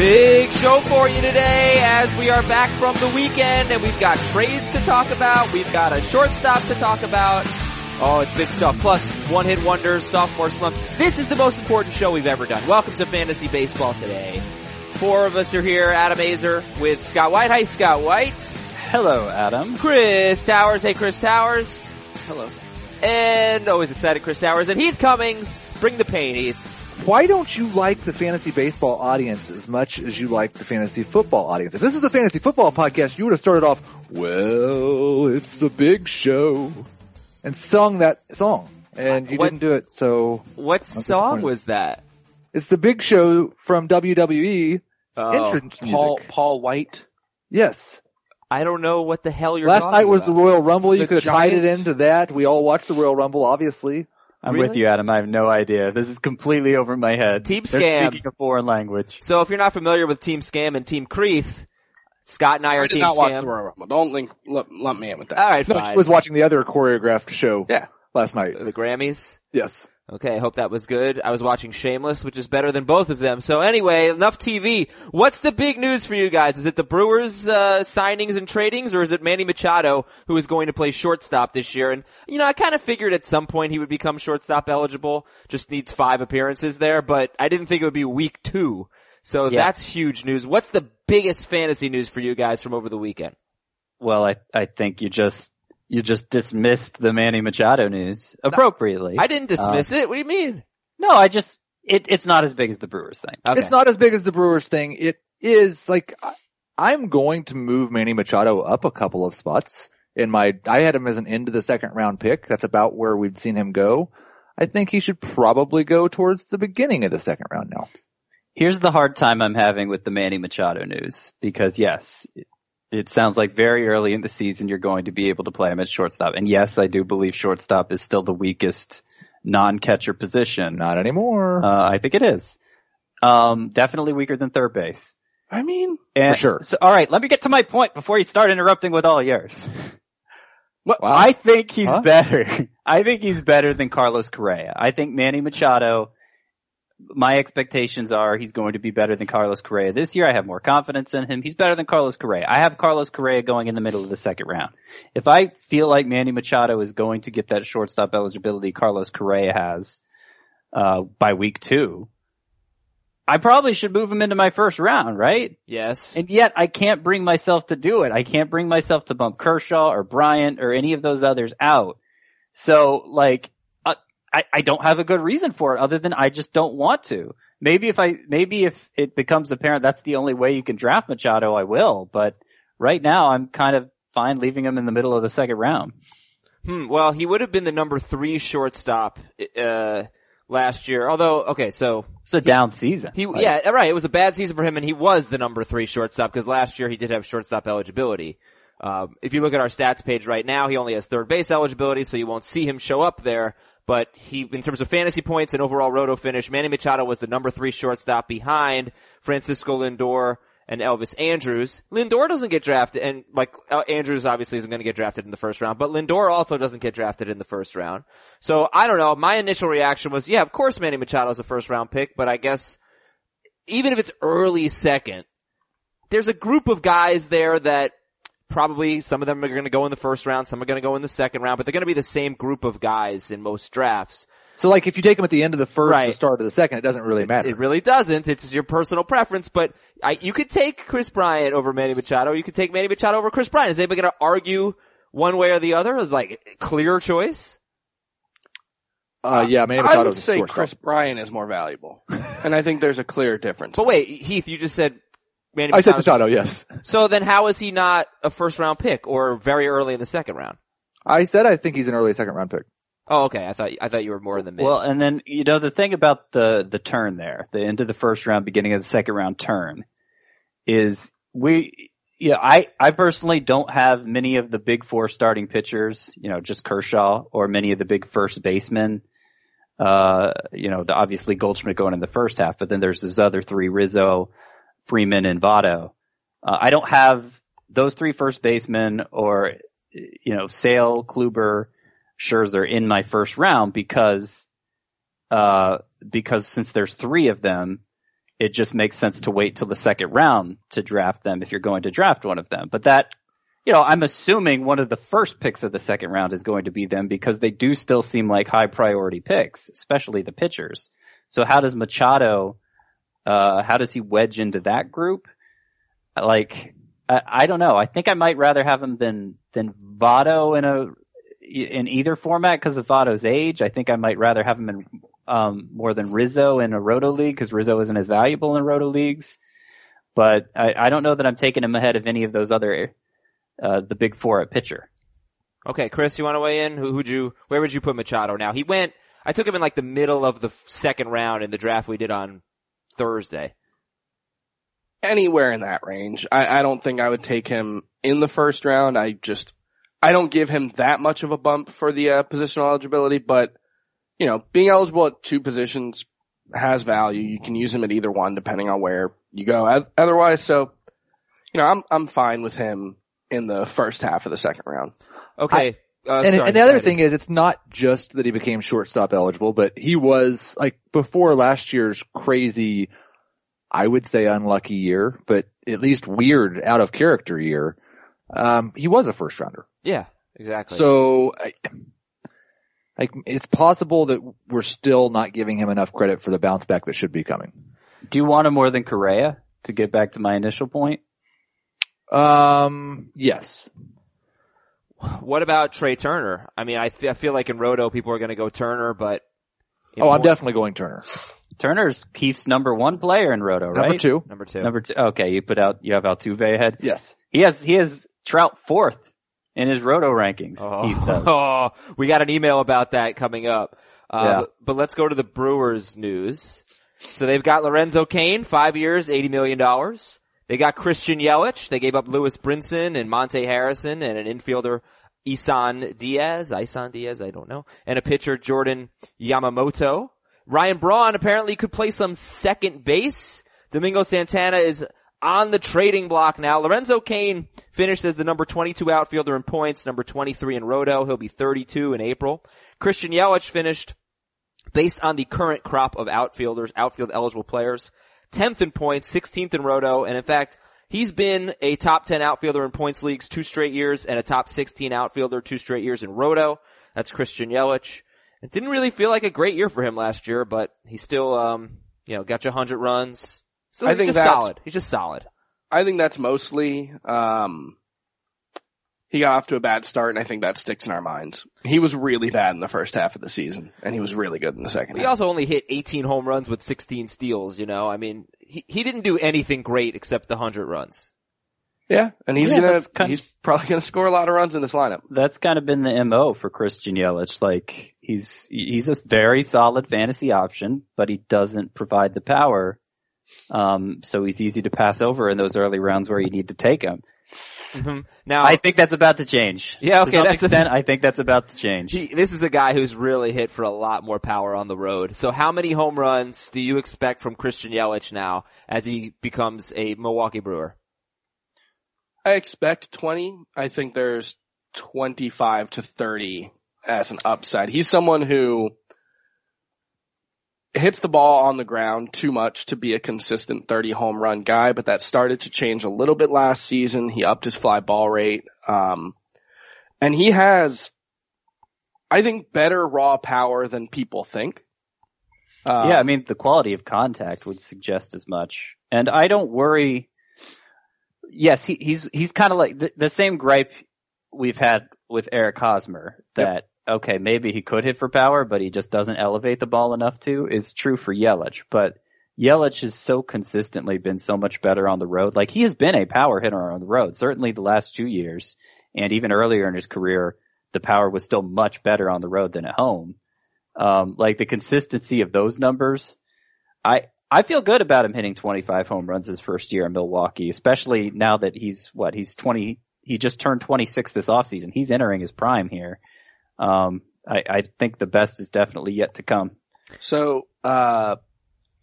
Big show for you today as we are back from the weekend and we've got trades to talk about. We've got a shortstop to talk about. Oh, it's big stuff. Plus, one hit wonders, sophomore slumps. This is the most important show we've ever done. Welcome to Fantasy Baseball today. Four of us are here. Adam Aizer with Scott White. Hi, Scott White. Hello, Adam. Chris Towers. Hey, Chris Towers. Hello. And always excited, Chris Towers. And Heath Cummings. Bring the pain, Heath. Why don't you like the fantasy baseball audience as much as you like the fantasy football audience? If this was a fantasy football podcast, you would have started off, well, it's a big show, and sung that song. And you What- didn't do it, so What song was that? it's the big show from WWE. Oh, entrance Paul music. Paul Wight. Yes. I don't know what the hell you're Last night was about. the Royal Rumble. You could have tied it into that. We all watched the Royal Rumble, obviously. I'm Really? with you, Adam. I have no idea. This is completely over my head. Team Scam. They're scam. speaking a foreign language. So if you're not familiar with Team Scam and Team Creeth, Scott and I are I did Team not watch Scam. the Royal Rumble. Don't link, lump, lump me in with that. All right, No, fine. I was watching the other choreographed show yeah. last night. the Grammys. Yes. Okay, I hope that was good. I was watching Shameless, which is better than both of them. So anyway, enough TV. What's the big news for you guys? Is it the Brewers uh, signings and tradings, or is it Manny Machado who is going to play shortstop this year? And you know, I kind of figured at some point he would become shortstop eligible. Just needs five appearances there, but I didn't think it would be week two. So Yeah. that's huge news. What's the biggest fantasy news for you guys from over the weekend? Well, I, I think you just, you just dismissed the Manny Machado news appropriately. I didn't dismiss um, it. What do you mean? no, I just, it, it's not as big as the Brewers thing. Okay. It's not as big as the Brewers thing. It is like I- I'm going to move Manny Machado up a couple of spots in my. I had him as an end of the second round pick. That's about where we've seen him go. I think he should probably go towards the beginning of the second round now. Here's the hard time I'm having with the Manny Machado news because yes, it, sounds like very early in the season you're going to be able to play him at shortstop. And yes, I do believe shortstop is still the weakest non-catcher position. Not anymore. Uh, I think it is. Um, definitely weaker than third base. I mean, And, sure. So, all right, let me get to my point before you start interrupting with all yours. what? Wow. I think he's Huh? better. I think he's better than Carlos Correa. I think Manny Machado. My expectations are he's going to be better than Carlos Correa this year. I have more confidence in him. He's better than Carlos Correa. I have Carlos Correa going in the middle of the second round. If I feel like Manny Machado is going to get that shortstop eligibility Carlos Correa has uh, by week two, I probably should move him into my first round, right? Yes. And yet I can't bring myself to do it. I can't bring myself to bump Kershaw or Bryant or any of those others out. So like, I, I don't have a good reason for it other than I just don't want to. Maybe if I, maybe if it becomes apparent that's the only way you can draft Machado, I will. But right now I'm kind of fine leaving him in the middle of the second round. Hmm, well, he would have been the number three shortstop, uh, last year. Although, okay, so It's a down season. he, Like, yeah, right. It was a bad season for him and he was the number three shortstop because last year he did have shortstop eligibility. Um, if you look at our stats page right now, he only has third base eligibility, so you won't see him show up there. But he, in terms of fantasy points and overall roto finish, Manny Machado was the number three shortstop behind Francisco Lindor and Elvis Andrus. Lindor doesn't get drafted, and like Andrus obviously isn't going to get drafted in the first round, but Lindor also doesn't get drafted in the first round. So I don't know. My initial reaction was, yeah, of course Manny Machado is a first round pick, but I guess even if it's early second, there's a group of guys there that probably some of them are going to go in the first round, some are going to go in the second round, but they're going to be the same group of guys in most drafts. So like if you take them at the end of the first, Right. the start of the second, it doesn't really matter. It really doesn't. It's your personal preference, but I, you could take Kris Bryant over Manny Machado. You could take Manny Machado over Kris Bryant. Is anybody going to argue one way or the other? Is like clear choice? uh, yeah, Manny Machado. I would say shortstop. Kris Bryant is more valuable, and I think there's a clear difference. But wait, Heath, you just said Manny I said Machado. Machado, yes. So then how is he not a first round pick or very early in the second round? I said I think he's an early second round pick. Oh, okay. I thought I thought you were more in the mid. Well, and then, you know, the thing about the, the turn there, the end of the first round, beginning of the second round turn is we, yeah, I, I personally don't have many of the big four starting pitchers, you know, just Kershaw or many of the big first basemen. Uh, you know, the obviously Goldschmidt going in the first half, but then there's those other three, Rizzo, Freeman, and Votto. Uh, I don't have those three first basemen or, you know, Sale, Kluber, Scherzer in my first round because, uh, because since there's three of them it just makes sense to wait till the second round to draft them if you're going to draft one of them. But that, you know, I'm assuming one of the first picks of the second round is going to be them because they do still seem like high priority picks, especially the pitchers. So how does Machado, uh, how does he wedge into that group? Like, I, I don't know. I think I might rather have him than, than Votto in a, in either format because of Votto's age. I think I might rather have him in um, more than Rizzo in a roto league because Rizzo isn't as valuable in roto leagues. But I, I don't know that I'm taking him ahead of any of those other uh, the big four at pitcher. Okay, Chris, you want to weigh in? Who would you? Where would you put Machado now? He went. I took him in like the middle of the second round in the draft we did on Thursday. Anywhere in that range. I, I don't think I would take him in the first round. I just, I don't give him that much of a bump for the uh, positional eligibility, but you know, being eligible at two positions has value. You can use him at either one depending on where you go. Otherwise, so, you know, I'm, I'm fine with him in the first half of the second round. Okay. Uh, and, sorry, and the other thing is, it's not just that he became shortstop eligible, but he was like before last year's crazy, I would say unlucky year, but at least weird, out of character year. Um, he was a first rounder. Yeah, exactly. So, like, it's possible that we're still not giving him enough credit for the bounce back that should be coming. Do you want him more than Correa to get back to my initial point? Um, yes. What about Trea Turner? I mean, I, th- I feel like in Roto people are going to go Turner, but Oh, know, I'm definitely going Turner. Turner's Keith's number one player in Roto, right? Number two. number two. Number two. Okay, you put out you have Altuve ahead. Yes. He has he has Trout fourth in his Roto rankings. Keith does. Oh, we got an email about that coming up. Uh, Yeah. but, but let's go to the Brewers news. So they've got Lorenzo Cain, five years, $80 million. They got Christian Yelich. They gave up Lewis Brinson and Monte Harrison and an infielder, Isan Diaz, Isan Diaz, I don't know, and a pitcher, Jordan Yamamoto. Ryan Braun apparently could play some second base. Domingo Santana is on the trading block now. Lorenzo Cain finished as the number 22 outfielder in points, number 23 in Roto. He'll be 32 in April. Christian Yelich finished based on the current crop of outfielders, outfield eligible players, 10th in points, 16th in Roto, and in fact, he's been a top 10 outfielder in points leagues two straight years and a top 16 outfielder two straight years in Roto. That's Christian Yelich. It didn't really feel like a great year for him last year, but he still, um, you know, got you 100 runs. So I think just solid. He's just solid. I think that's mostly, um, he got off to a bad start and I think that sticks in our minds. He was really bad in the first half of the season and he was really good in the second He half. also only hit 18 home runs with 16 steals, you know, I mean, he, he didn't do anything great except the 100 runs. Yeah, and he's Yeah, gonna, that's kind he's probably gonna score a lot of runs in this lineup. That's kind of been the mo for Christian Yelich. Like he's he's a very solid fantasy option, but he doesn't provide the power. Um, so he's easy to pass over in those early rounds where you need to take him. Mhm. Now, I think that's about to change. Yeah, okay, To some that's a- extent, I think that's about to change. He, this is a guy who's really hit for a lot more power on the road. So how many home runs do you expect from Christian Yelich now as he becomes a Milwaukee Brewer? I expect 20. I think there's 25 to 30 as an upside. He's someone who hits the ball on the ground too much to be a consistent 30 home run guy, but that started to change a little bit last season. He upped his fly ball rate. Um, and he has, I think, better raw power than people think. Um, yeah, I mean, the quality of contact would suggest as much. And I don't worry. Yes, he, he's, he's kind of like the, the same gripe we've had with Eric Hosmer that, okay, maybe he could hit for power, but he just doesn't elevate the ball enough to is true for Yelich. But Yelich has so consistently been so much better on the road. Like he has been a power hitter on the road, certainly the last two years. And even earlier in his career, the power was still much better on the road than at home. Um, like the consistency of those numbers, I, I feel good about him hitting 25 home runs his first year in Milwaukee, especially now that he's what, he's 20, he just turned 26 this offseason. He's entering his prime here. Um, I, I think the best is definitely yet to come. So, uh,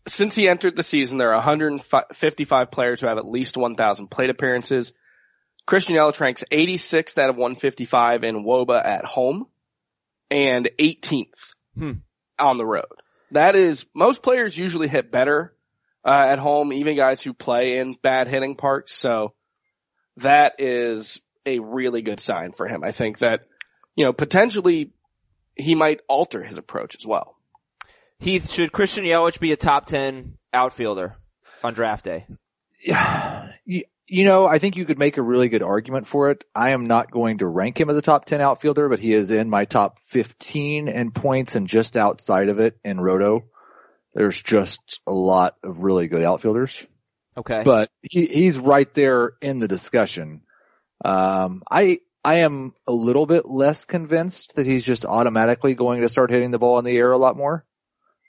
since he entered the season, there are 155 players who have at least 1,000 plate appearances. Christian Yelich ranks 86th out of 155 in WOBA at home and 18th Hmm. on the road. That is, most players usually hit better, uh, at home, even guys who play in bad hitting parks. So that is a really good sign for him. I think that, you know, potentially he might alter his approach as well. Heath, should Christian Yelich be a top 10 outfielder on draft day? Yeah, you, you know, I think you could make a really good argument for it. I am not going to rank him as a top 10 outfielder, but he is in my top 15 in points and just outside of it in Roto. There's just a lot of really good outfielders, Okay. but he, he's right there in the discussion. Um, I, I am a little bit less convinced that he's just automatically going to start hitting the ball in the air a lot more.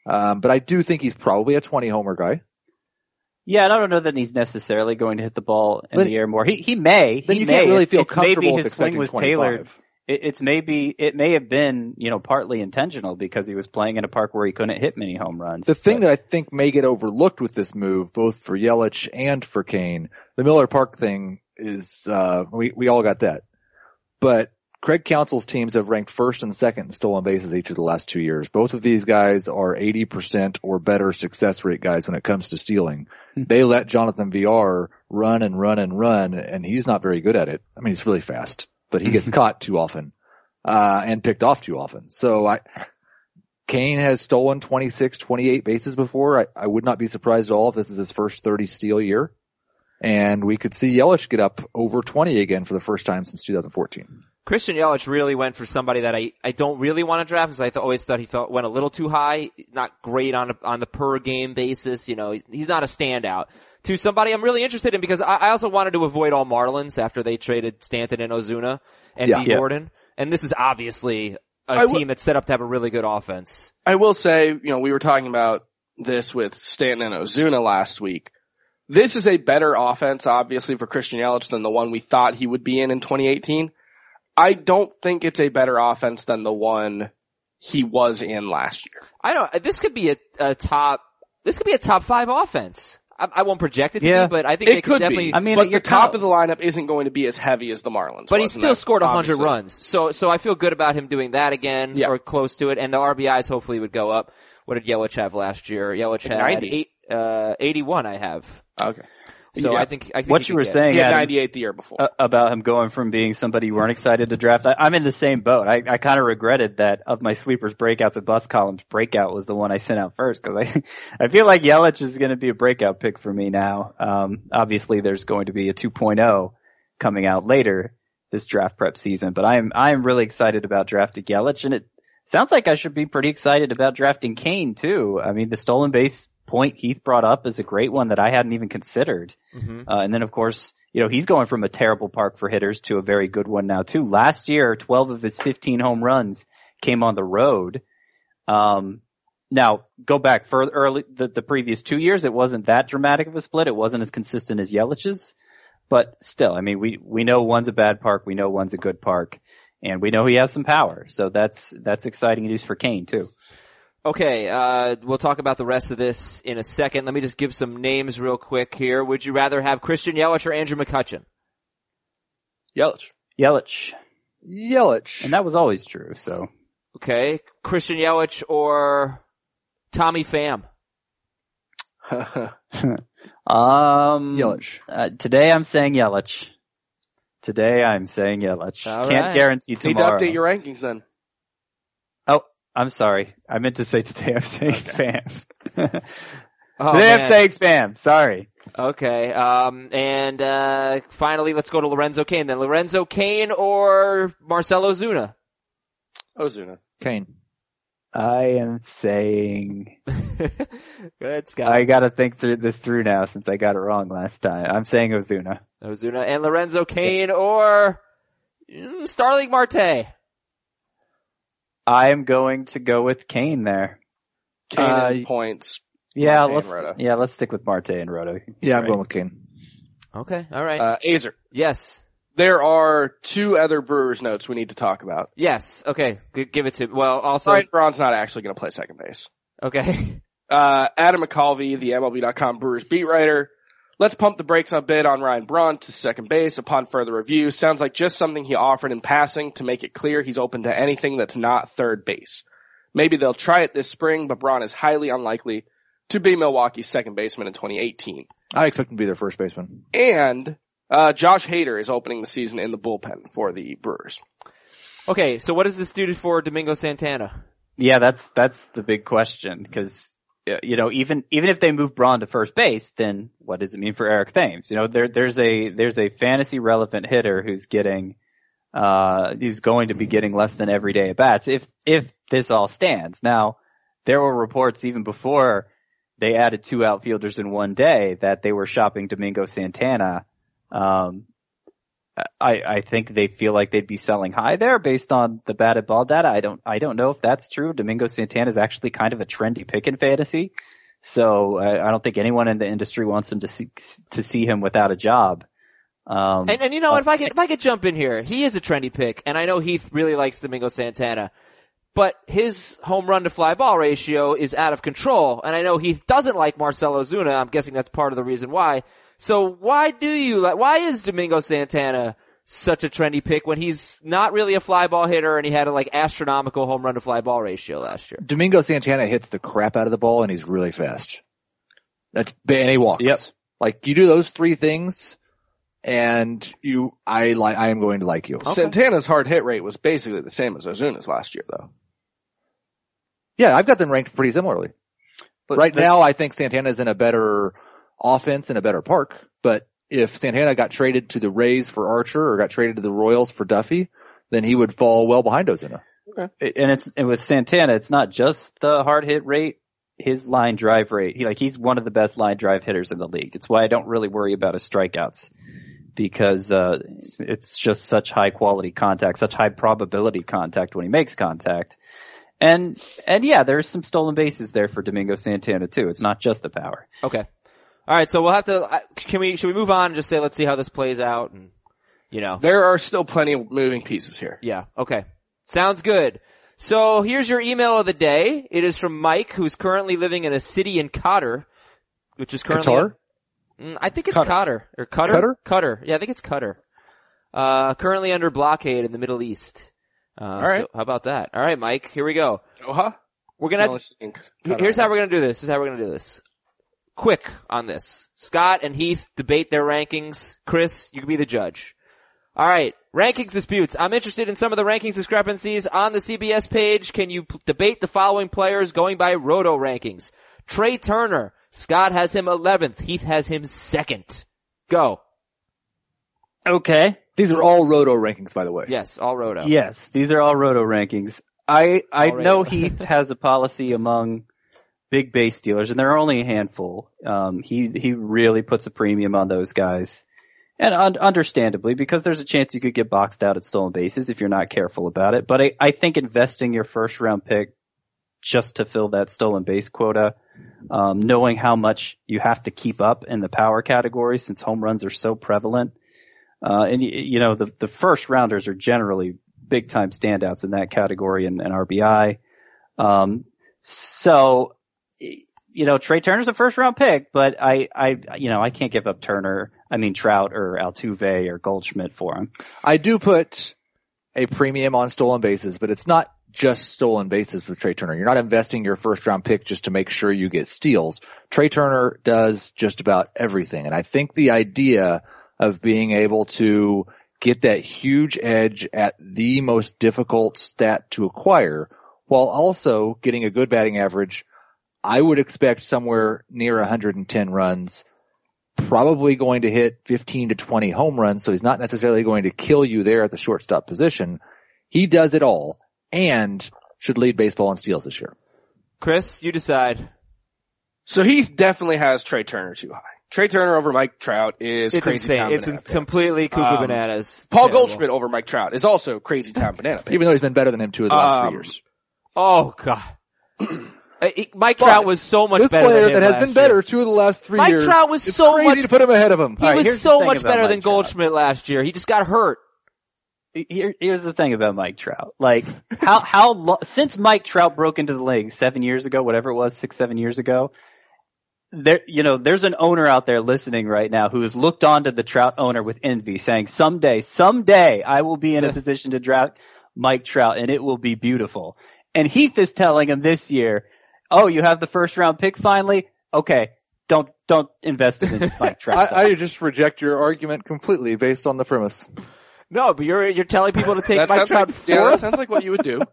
Um, but I do think he's probably a 20 homer guy. Yeah, and I don't know that he's necessarily going to hit the ball in the air more. He he may. Then he you may. can't really feel it's maybe comfortable with his swing expecting was 25. tailored. It, it's maybe it may have been you know partly intentional because he was playing in a park where he couldn't hit many home runs. The thing But- that I think may get overlooked with this move, both for Yelich and for Cain, the Miller Park thing is, uh, we, we all got that. But Craig Counsell's teams have ranked first and second in stolen bases each of the last two years. Both of these guys are 80% or better success rate guys when it comes to stealing. Hmm. they let Jonathan Villar run and run and run and he's not very good at it. I mean, he's really fast, but he gets caught too often, uh, and picked off too often. So I, Cain has stolen 26, 28 bases before. I, I would not be surprised at all if this is his first 30 steal year. And we could see Yelich get up over 20 again for the first time since 2014. Christian Yelich really went for somebody that I, I don't really want to draft because I th- always thought he felt went a little too high, not great on a, on the per game basis. You know, he's, he's not a standout. To somebody I'm really interested in because I, I also wanted to avoid all Marlins after they traded Stanton and Ozuna and Yeah. B. Yeah. And this is obviously a I w- team that's set up to have a really good offense. I will say, you know, we were talking about this with Stanton and Ozuna last week. This is a better offense, obviously, for Christian Yelich than the one we thought he would be in in 2018. I don't think it's a better offense than the one he was in last year. I don't. This could be a, a top. This could be a top five offense. I, I won't project it to Yeah. be, but I think It they could definitely. be. I mean, but the top kinda- of the lineup isn't going to be as heavy as the Marlins. But he still that's scored 100 obviously- runs. So, so I feel good about him doing that again, Yeah. or close to it, and the RBIs hopefully would go up. What did Yelich have last year? Yelich had 90. eight, uh, 81 I have. Okay. So Yeah. I think, I think what you were get it. saying He had Adam, 98 the year before. uh, about him going from being somebody you weren't excited to draft. I, I'm in the same boat. I, I kind of regretted that of my sleepers breakouts and bus columns. Breakout was the one I sent out first because I, I feel like Yelich is going to be a breakout pick for me now. Um, obviously there's going to be a 2.0 coming out later this draft prep season, but I am, I am really excited about drafting Yelich and it sounds like I should be pretty excited about drafting Cain too. I mean, the stolen base point Heath brought up is a great one that I hadn't even considered. Mhm. Uh, and then of course, you know, he's going from a terrible park for hitters to a very good one now too. Last year, 12 of his 15 home runs came on the road. Um, now go back further early, the, the previous two years, it wasn't that dramatic of a split. It wasn't as consistent as Yelich's, but still, I mean, we, we know one's a bad park. We know one's a good park and we know he has some power. So that's, that's exciting news for Cain too. Okay, uh, we'll talk about the rest of this in a second. Let me just give some names real quick here. Would you rather have Christian Yelich or Andrew McCutchen? Yelich. Yelich. Yelich. And that was always true. So Okay, Christian Yelich or Tommy Pham? Um, Yelich. Uh, today I'm saying Yelich. Today I'm saying Yelich. All Can't right. guarantee Need to tomorrow. update your rankings then. Oh, I'm sorry. I meant to say today I'm saying Pham. today Oh, I'm saying Pham. Sorry. Okay, um, and, uh, finally let's go to Lorenzo Cain then. Lorenzo Cain or Marcelo Zuna? Ozuna. Cain. I am saying, Good, Scott. I gotta think through this through now since I got it wrong last time. I'm saying Ozuna. Ozuna and Lorenzo Cain or mm, Starling Marte. I am going to go with Cain there. Cain Uh, points. Yeah, Marte let's, Roto. yeah, let's stick with Marte and Roto. Yeah, I'm going with Cain. Okay, alright. Uh, Aizer. yes. There are two other Brewers notes we need to talk about. Yes. Okay. G- give it to, well, also, Ryan Braun's not actually going to play second base. okay. Uh, Adam McCalvy, the MLB.com Brewers beat writer. Let's pump the brakes a bit on Ryan Braun to second base upon further review. Sounds like just something he offered in passing to make it clear he's open to anything that's not third base. Maybe they'll try it this spring, but Braun is highly unlikely to be Milwaukee's second baseman in 2018. I expect him to be their first baseman. And, uh, Josh Hader is opening the season in the bullpen for the Brewers. Okay, so what does this do for Domingo Santana? Yeah, that's that's the big question because you know even even if they move Braun to first base, then what does it mean for Eric Thames? You know, there there's a there's a fantasy relevant hitter who's getting uh who's going to be getting less than everyday at bats if if this all stands. Now, there were reports even before they added two outfielders in one day that they were shopping Domingo Santana. Um, I, I think they feel like they'd be selling high there based on the batted ball data. I don't, I don't know if that's true. Domingo Santana is actually kind of a trendy pick in fantasy. So I, I don't think anyone in the industry wants him to see, to see him without a job. Um, And, and you know, if I could, if I could jump in here, he is a trendy pick, and I know Heath really likes Domingo Santana, but his home run to fly ball ratio is out of control, and I know Heath doesn't like Marcell Ozuna. I'm guessing that's part of the reason why. So why do you like, why is Domingo Santana such a trendy pick when he's not really a fly ball hitter and he had a like astronomical home run to fly ball ratio last year? Domingo Santana hits the crap out of the ball and he's really fast. That's and he walks. Yep. Like you do those three things, and you, I like, I am going to like you. Santana's hard hit rate was basically the same as Ozuna's last year though. Yeah, I've got them ranked pretty similarly. but right now, I think Santana's in a better offense in a better park. But if Santana got traded to the Rays for Archer or got traded to the Royals for Duffy, then he would fall well behind Ozuna. Okay. and it's and with Santana, it's not just the hard hit rate, his line drive rate. He like he's one of the best line drive hitters in the league. It's why I don't really worry about his strikeouts because uh it's just such high quality contact, such high probability contact when he makes contact. And and yeah, there's some stolen bases there for Domingo Santana too. It's not just the power. Okay. All right, so we'll have to. Can we? Should we move on and just say let's see how this plays out? And you know, There are still plenty of moving pieces here. yeah. Okay. Sounds good. So here's your email of the day. It is from Mike, who's currently living in a city in Qatar, which is currently. Qatar? Mm, I think it's Qatar. Qatar or Qatar. Qatar? Qatar. Yeah, I think it's Qatar. Uh, currently under blockade in the Middle East. Uh, All right. how about that? All right, Mike. Here we go. Doha? We're gonna. Have It's to, here's how we're gonna do this. This is how we're gonna do this. Quick on this. Scott and Heath debate their rankings. Chris, you can be the judge. All right, rankings disputes. I'm interested in some of the rankings discrepancies on the CBS page. Can you p- debate the following players going by Roto rankings? Trea Turner. Scott has him 11th. Heath has him second. Go. Okay. These are all roto rankings, by the way. Yes, all Roto. Yes, these are all roto rankings. I I All know. Heath has a policy among big base dealers, and there are only a handful. Um, he he really puts a premium on those guys, and un- understandably because there's a chance you could get boxed out at stolen bases if you're not careful about it. But I I think investing your first round pick just to fill that stolen base quota, um, knowing how much you have to keep up in the power category since home runs are so prevalent. Uh, and you know, the, the first rounders are generally big time standouts in that category and, and RBI. Um, so, you know, Trea Turner's a first round pick, but I, I, you know, I can't give up Turner, I mean Trout or Altuve or Goldschmidt for him. I do put a premium on stolen bases, but it's not just stolen bases with Trea Turner. You're not investing your first round pick just to make sure you get steals. Trea Turner does just about everything. And I think the idea of being able to get that huge edge at the most difficult stat to acquire while also getting a good batting average, I would expect somewhere near 110 runs probably going to hit 15 to 20 home runs, so he's not necessarily going to kill you there at the shortstop position. He does it all and should lead baseball in steals this year. Chris, you decide. So he definitely has Trea Turner too high. Trea Turner over Mike Trout is It's crazy insane. town It's banana in- completely cuckoo Um, bananas. Paul terrible. Goldschmidt over Mike Trout is also crazy town banana picks. Even though he's been better than him two of the last Um, three years. Oh god. Uh, he- Mike Trout was so much this better player than him that has last been year. better two of the last three Mike years. Trout was it's so crazy much- to put him ahead of him. He All right, was so much better Mike than Trout. Goldschmidt last year. He just got hurt. Here, here's the thing about Mike Trout. Like, how, how, lo- since Mike Trout broke into the league seven years ago, whatever it was, six, seven years ago, there, you know, there's an owner out there listening right now who has looked onto the Trout owner with envy saying, someday, someday I will be in a position to draft Mike Trout and it will be beautiful. And Heath is telling him this year, oh, you have the first round pick finally? okay, don't don't invest in Mike Trout. I, I just reject your argument completely based on the premise. No, but you're you're telling people to take That Mike sounds Trout like, yeah, that fourth. sounds like what you would do.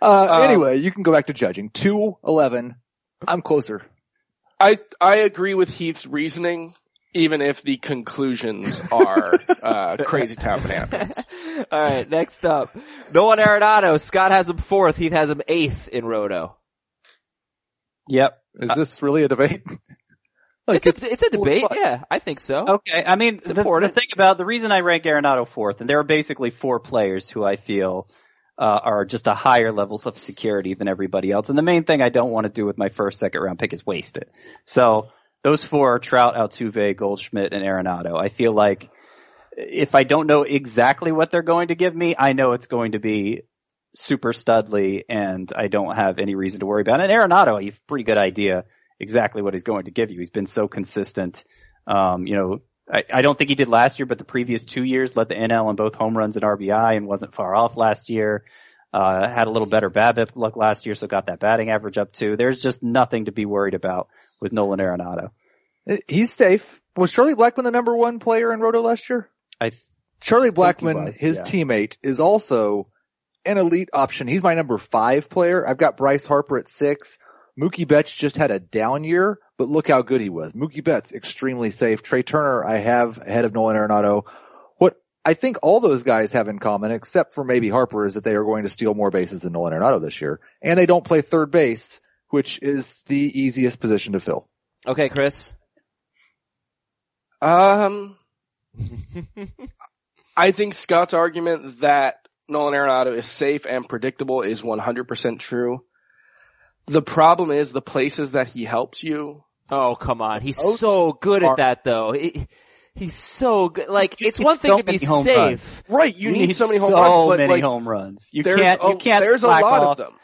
Uh, Um, anyway, you can go back to judging. Two eleven. I'm closer. I I agree with Heath's reasoning, even if the conclusions are uh, crazy town banana pants. All right, next up, Nolan Arenado. Scott has him fourth. Heath has him eighth in Roto. Yep. Is this really a debate? like It's a, it's a debate. flex. Yeah, I think so. Okay, I mean, the, the important. thing about the reason I rank Arenado fourth, and there are basically four players who I feel uh, are just a higher levels of security than everybody else. And the main thing I don't want to do with my first, second round pick is waste it. So those four are Trout, Altuve, Goldschmidt, and Arenado. I feel like if I don't know exactly what they're going to give me, I know it's going to be super studly, and I don't have any reason to worry about it. And Arenado, you have a pretty good idea exactly what he's going to give you. He's been so consistent. Um, you know, I, I don't think he did last year, but the previous two years led the NL in both home runs and RBI and wasn't far off last year. Uh, had a little better BABIP luck last year, so got that batting average up too. There's just nothing to be worried about with Nolan Arenado. He's safe. Was Charlie Blackmon the number one player in Roto last year? I th- Charlie Blackmon, was, his yeah. teammate, is also an elite option. He's my number five player. I've got Bryce Harper at six. Mookie Betts just had a down year, but look how good he was. Mookie Betts, extremely safe. Trea Turner, I have ahead of Nolan Arenado. What I think all those guys have in common, except for maybe Harper, is that they are going to steal more bases than Nolan Arenado this year. And they don't play third base, which is the easiest position to fill. Okay, Chris. Um, I think Scott's argument that Nolan Arenado is safe and predictable is 100% true. The problem is the places that he helps you. Oh, come on. He's so good at that though. He- he's so good. Like, You it's need one thing so to be many home safe. Right, you, need, so many home so runs, but many like, home runs. You there's can't, a, you can't there's a lot off. of them.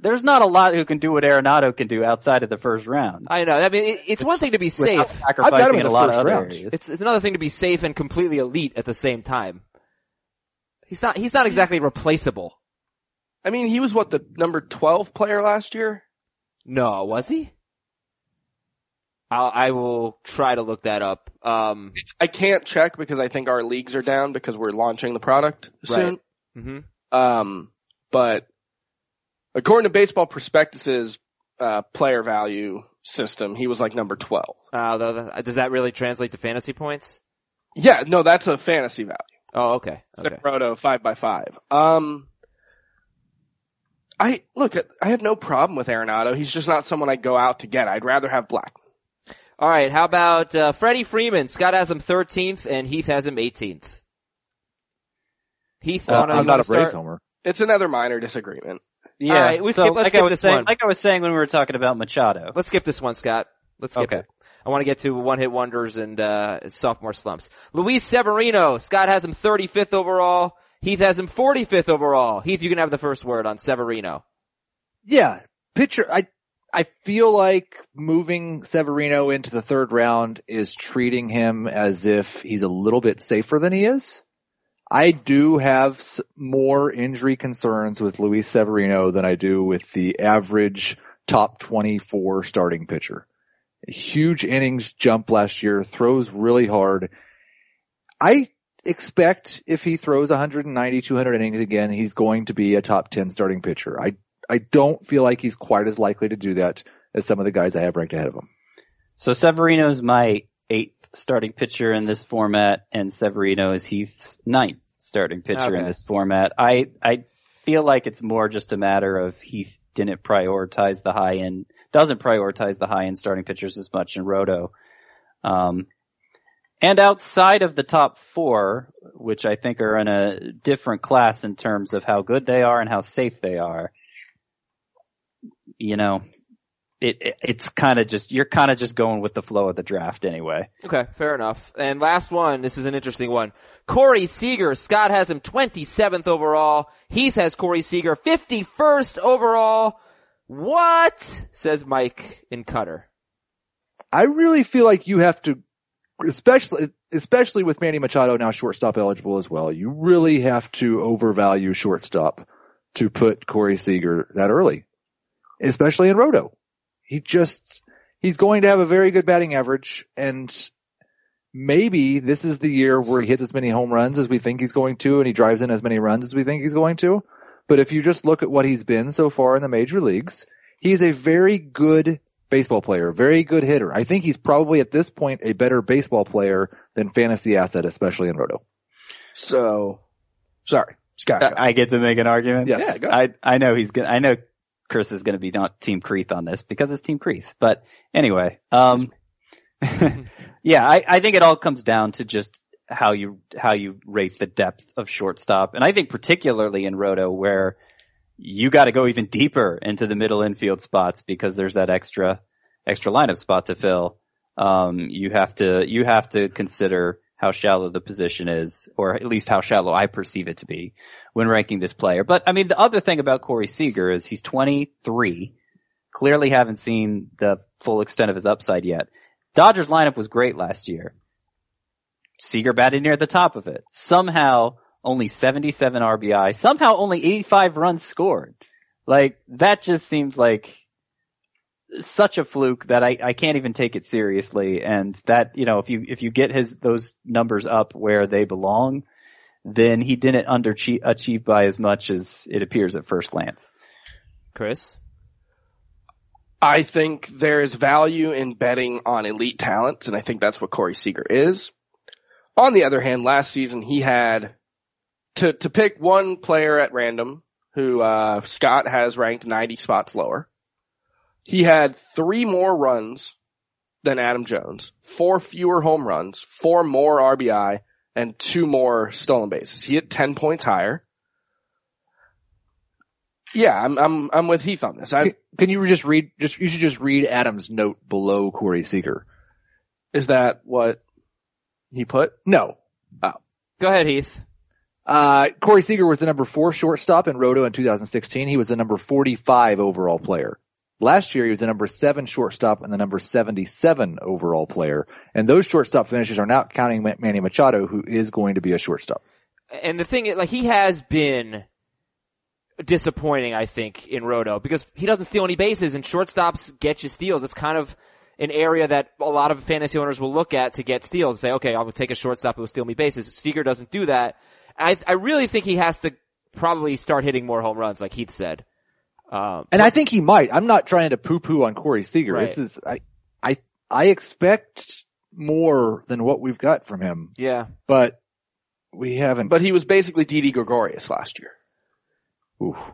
There's not a lot who can do what Arenado can do outside of the first round. I know. I mean, it, it's one thing to be safe. sacrificing I've got him in in a the lot of other round. areas. It's, it's another thing to be safe and completely elite at the same time. He's not, he's not exactly replaceable. I mean, he was what, the number 12 player last year? No, was he? I'll, I will try to look that up. Um, I can't check because I think our leagues are down because we're launching the product soon. hmm Um, but according to Baseball Prospectus's uh, player value system, he was like number 12. uh, does that really translate to fantasy points? Yeah, no, that's a fantasy value. Oh, okay. Okay. Roto five by five. Um, I look, I have no problem with Arenado. He's just not someone I go out to get. I'd rather have Black. All right. How about uh, Freddie Freeman? Scott has him 13th, and Heath has him 18th. Heath, Uh, wanna- I'm not a Braves start? homer. It's another minor disagreement. Yeah. All right, we so skip- let's like skip I was this saying, one. Like I was saying when we were talking about Machado. Let's skip this one, Scott. Let's skip Okay. it. I want to get to one hit wonders and uh, sophomore slumps. Luis Severino. Scott has him 35th overall. Heath has him 45th overall. Heath, you can have the first word on Severino. Yeah, pitcher. I I feel like moving Severino into the third round is treating him as if he's a little bit safer than he is. I do have more injury concerns with Luis Severino than I do with the average top 24 starting pitcher. Huge innings jump last year, throws really hard. I expect if he throws 190, 200 innings again, he's going to be a top 10 starting pitcher. I I don't feel like he's quite as likely to do that as some of the guys I have ranked ahead of him. So Severino's my eighth starting pitcher in this format, and Severino is Heath's ninth starting pitcher in this format. I I feel like it's more just a matter of Heath didn't prioritize the high end, doesn't prioritize the high end starting pitchers as much in Roto. Um, and outside of the top four, which I think are in a different class in terms of how good they are and how safe they are, you know, it, it it's kind of just you're kind of just going with the flow of the draft anyway. Okay, fair enough. And last one, this is an interesting one. Corey Seager, Scott has him 27th overall. Heath has Corey Seager 51st overall. What? Says Mike in Cutter. I really feel like you have to, especially, especially with Manny Machado now shortstop eligible as well, you really have to overvalue shortstop to put Corey Seager that early, especially in Roto. He just, he's going to have a very good batting average and maybe this is the year where he hits as many home runs as we think he's going to and he drives in as many runs as we think he's going to. But if you just look at what he's been so far in the major leagues, he's a very good baseball player, very good hitter. I think he's probably at this point a better baseball player than fantasy asset, especially in Roto. So, sorry, Scott. go. I get to make an argument. Yes. Yeah, go ahead. I I know he's gonna. I know Chris is gonna be not Team Creeth on this because it's Team Creeth. But anyway, um, yeah, I I think it all comes down to just how you how you rate the depth of shortstop, and I think particularly in Roto where you got to go even deeper into the middle infield spots because there's that extra extra lineup spot to fill. Um, you have to you have to consider how shallow the position is, or at least how shallow I perceive it to be when ranking this player. But I mean, the other thing about Corey Seager is he's 23, clearly haven't seen the full extent of his upside yet. Dodgers lineup was great last year. Seager batted near the top of it. Somehow only 77 RBI, somehow only 85 runs scored. Like that just seems like such a fluke that I, I can't even take it seriously. And that, you know, if you, if you get his, those numbers up where they belong, then he didn't underachieve by as much as it appears at first glance. Chris? I think there is value in betting on elite talents, and I think that's what Corey Seager is. On the other hand, last season he had to to pick one player at random who uh, Scott has ranked 90 spots lower. He had three more runs than Adam Jones, four fewer home runs, four more RBI, and two more stolen bases. He hit 10 points higher. Yeah, I'm I'm I'm with Heath on this. I, Can, can you just read, just, you should just read Adam's note below Corey Seager. Is that what he put? No. Oh. Go ahead, Heath. Uh, Corey Seager was the number four shortstop in Roto in 2016. He was the number 45 overall player. Last year he was the number seven shortstop and the number 77 overall player. And those shortstop finishes are not counting Manny Machado, who is going to be a shortstop. And the thing, is, like, he has been disappointing, I think, in Roto because he doesn't steal any bases and shortstops get you steals. It's kind of an area that a lot of fantasy owners will look at to get steals. Say, okay, I'll take a shortstop who will steal me bases. Seager doesn't do that. I, I really think he has to probably start hitting more home runs, like Heath said. Um, And I think he might. I'm not trying to poo poo on Corey Seager. Right. This is, I, I, I expect more than what we've got from him, yeah. but we haven't. But he was basically Didi Gregorius last year. Oof.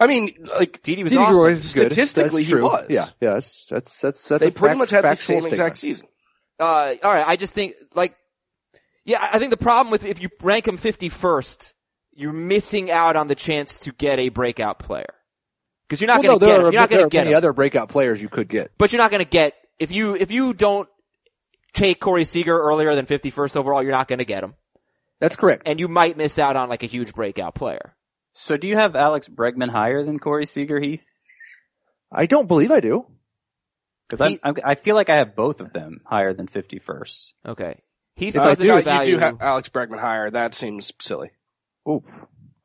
I mean, like Didi was Didi awesome. Gregorius is good. Statistically, That's he was. Yeah, yeah, that's that's that's, that's they a pretty fact- much had the factual same exact season. Uh, all right. I just think like, yeah, I think the problem with if you rank him 51st, you're missing out on the chance to get a breakout player because you're not Well, going to there get are, him. You're not going to get many him. other breakout players you could get. but you're not going to get if you if you don't take Corey Seager earlier than 51st overall, you're not going to get him, That's correct. and you might miss out on like a huge breakout player. So do you have Alex Bregman higher than Corey Seager, Heath? I don't believe I do. Because He- I'm, I feel like I have both of them higher than 51st. Okay. Heath If I doesn't do, you value. do have Alex Bregman higher. That seems silly. Oh,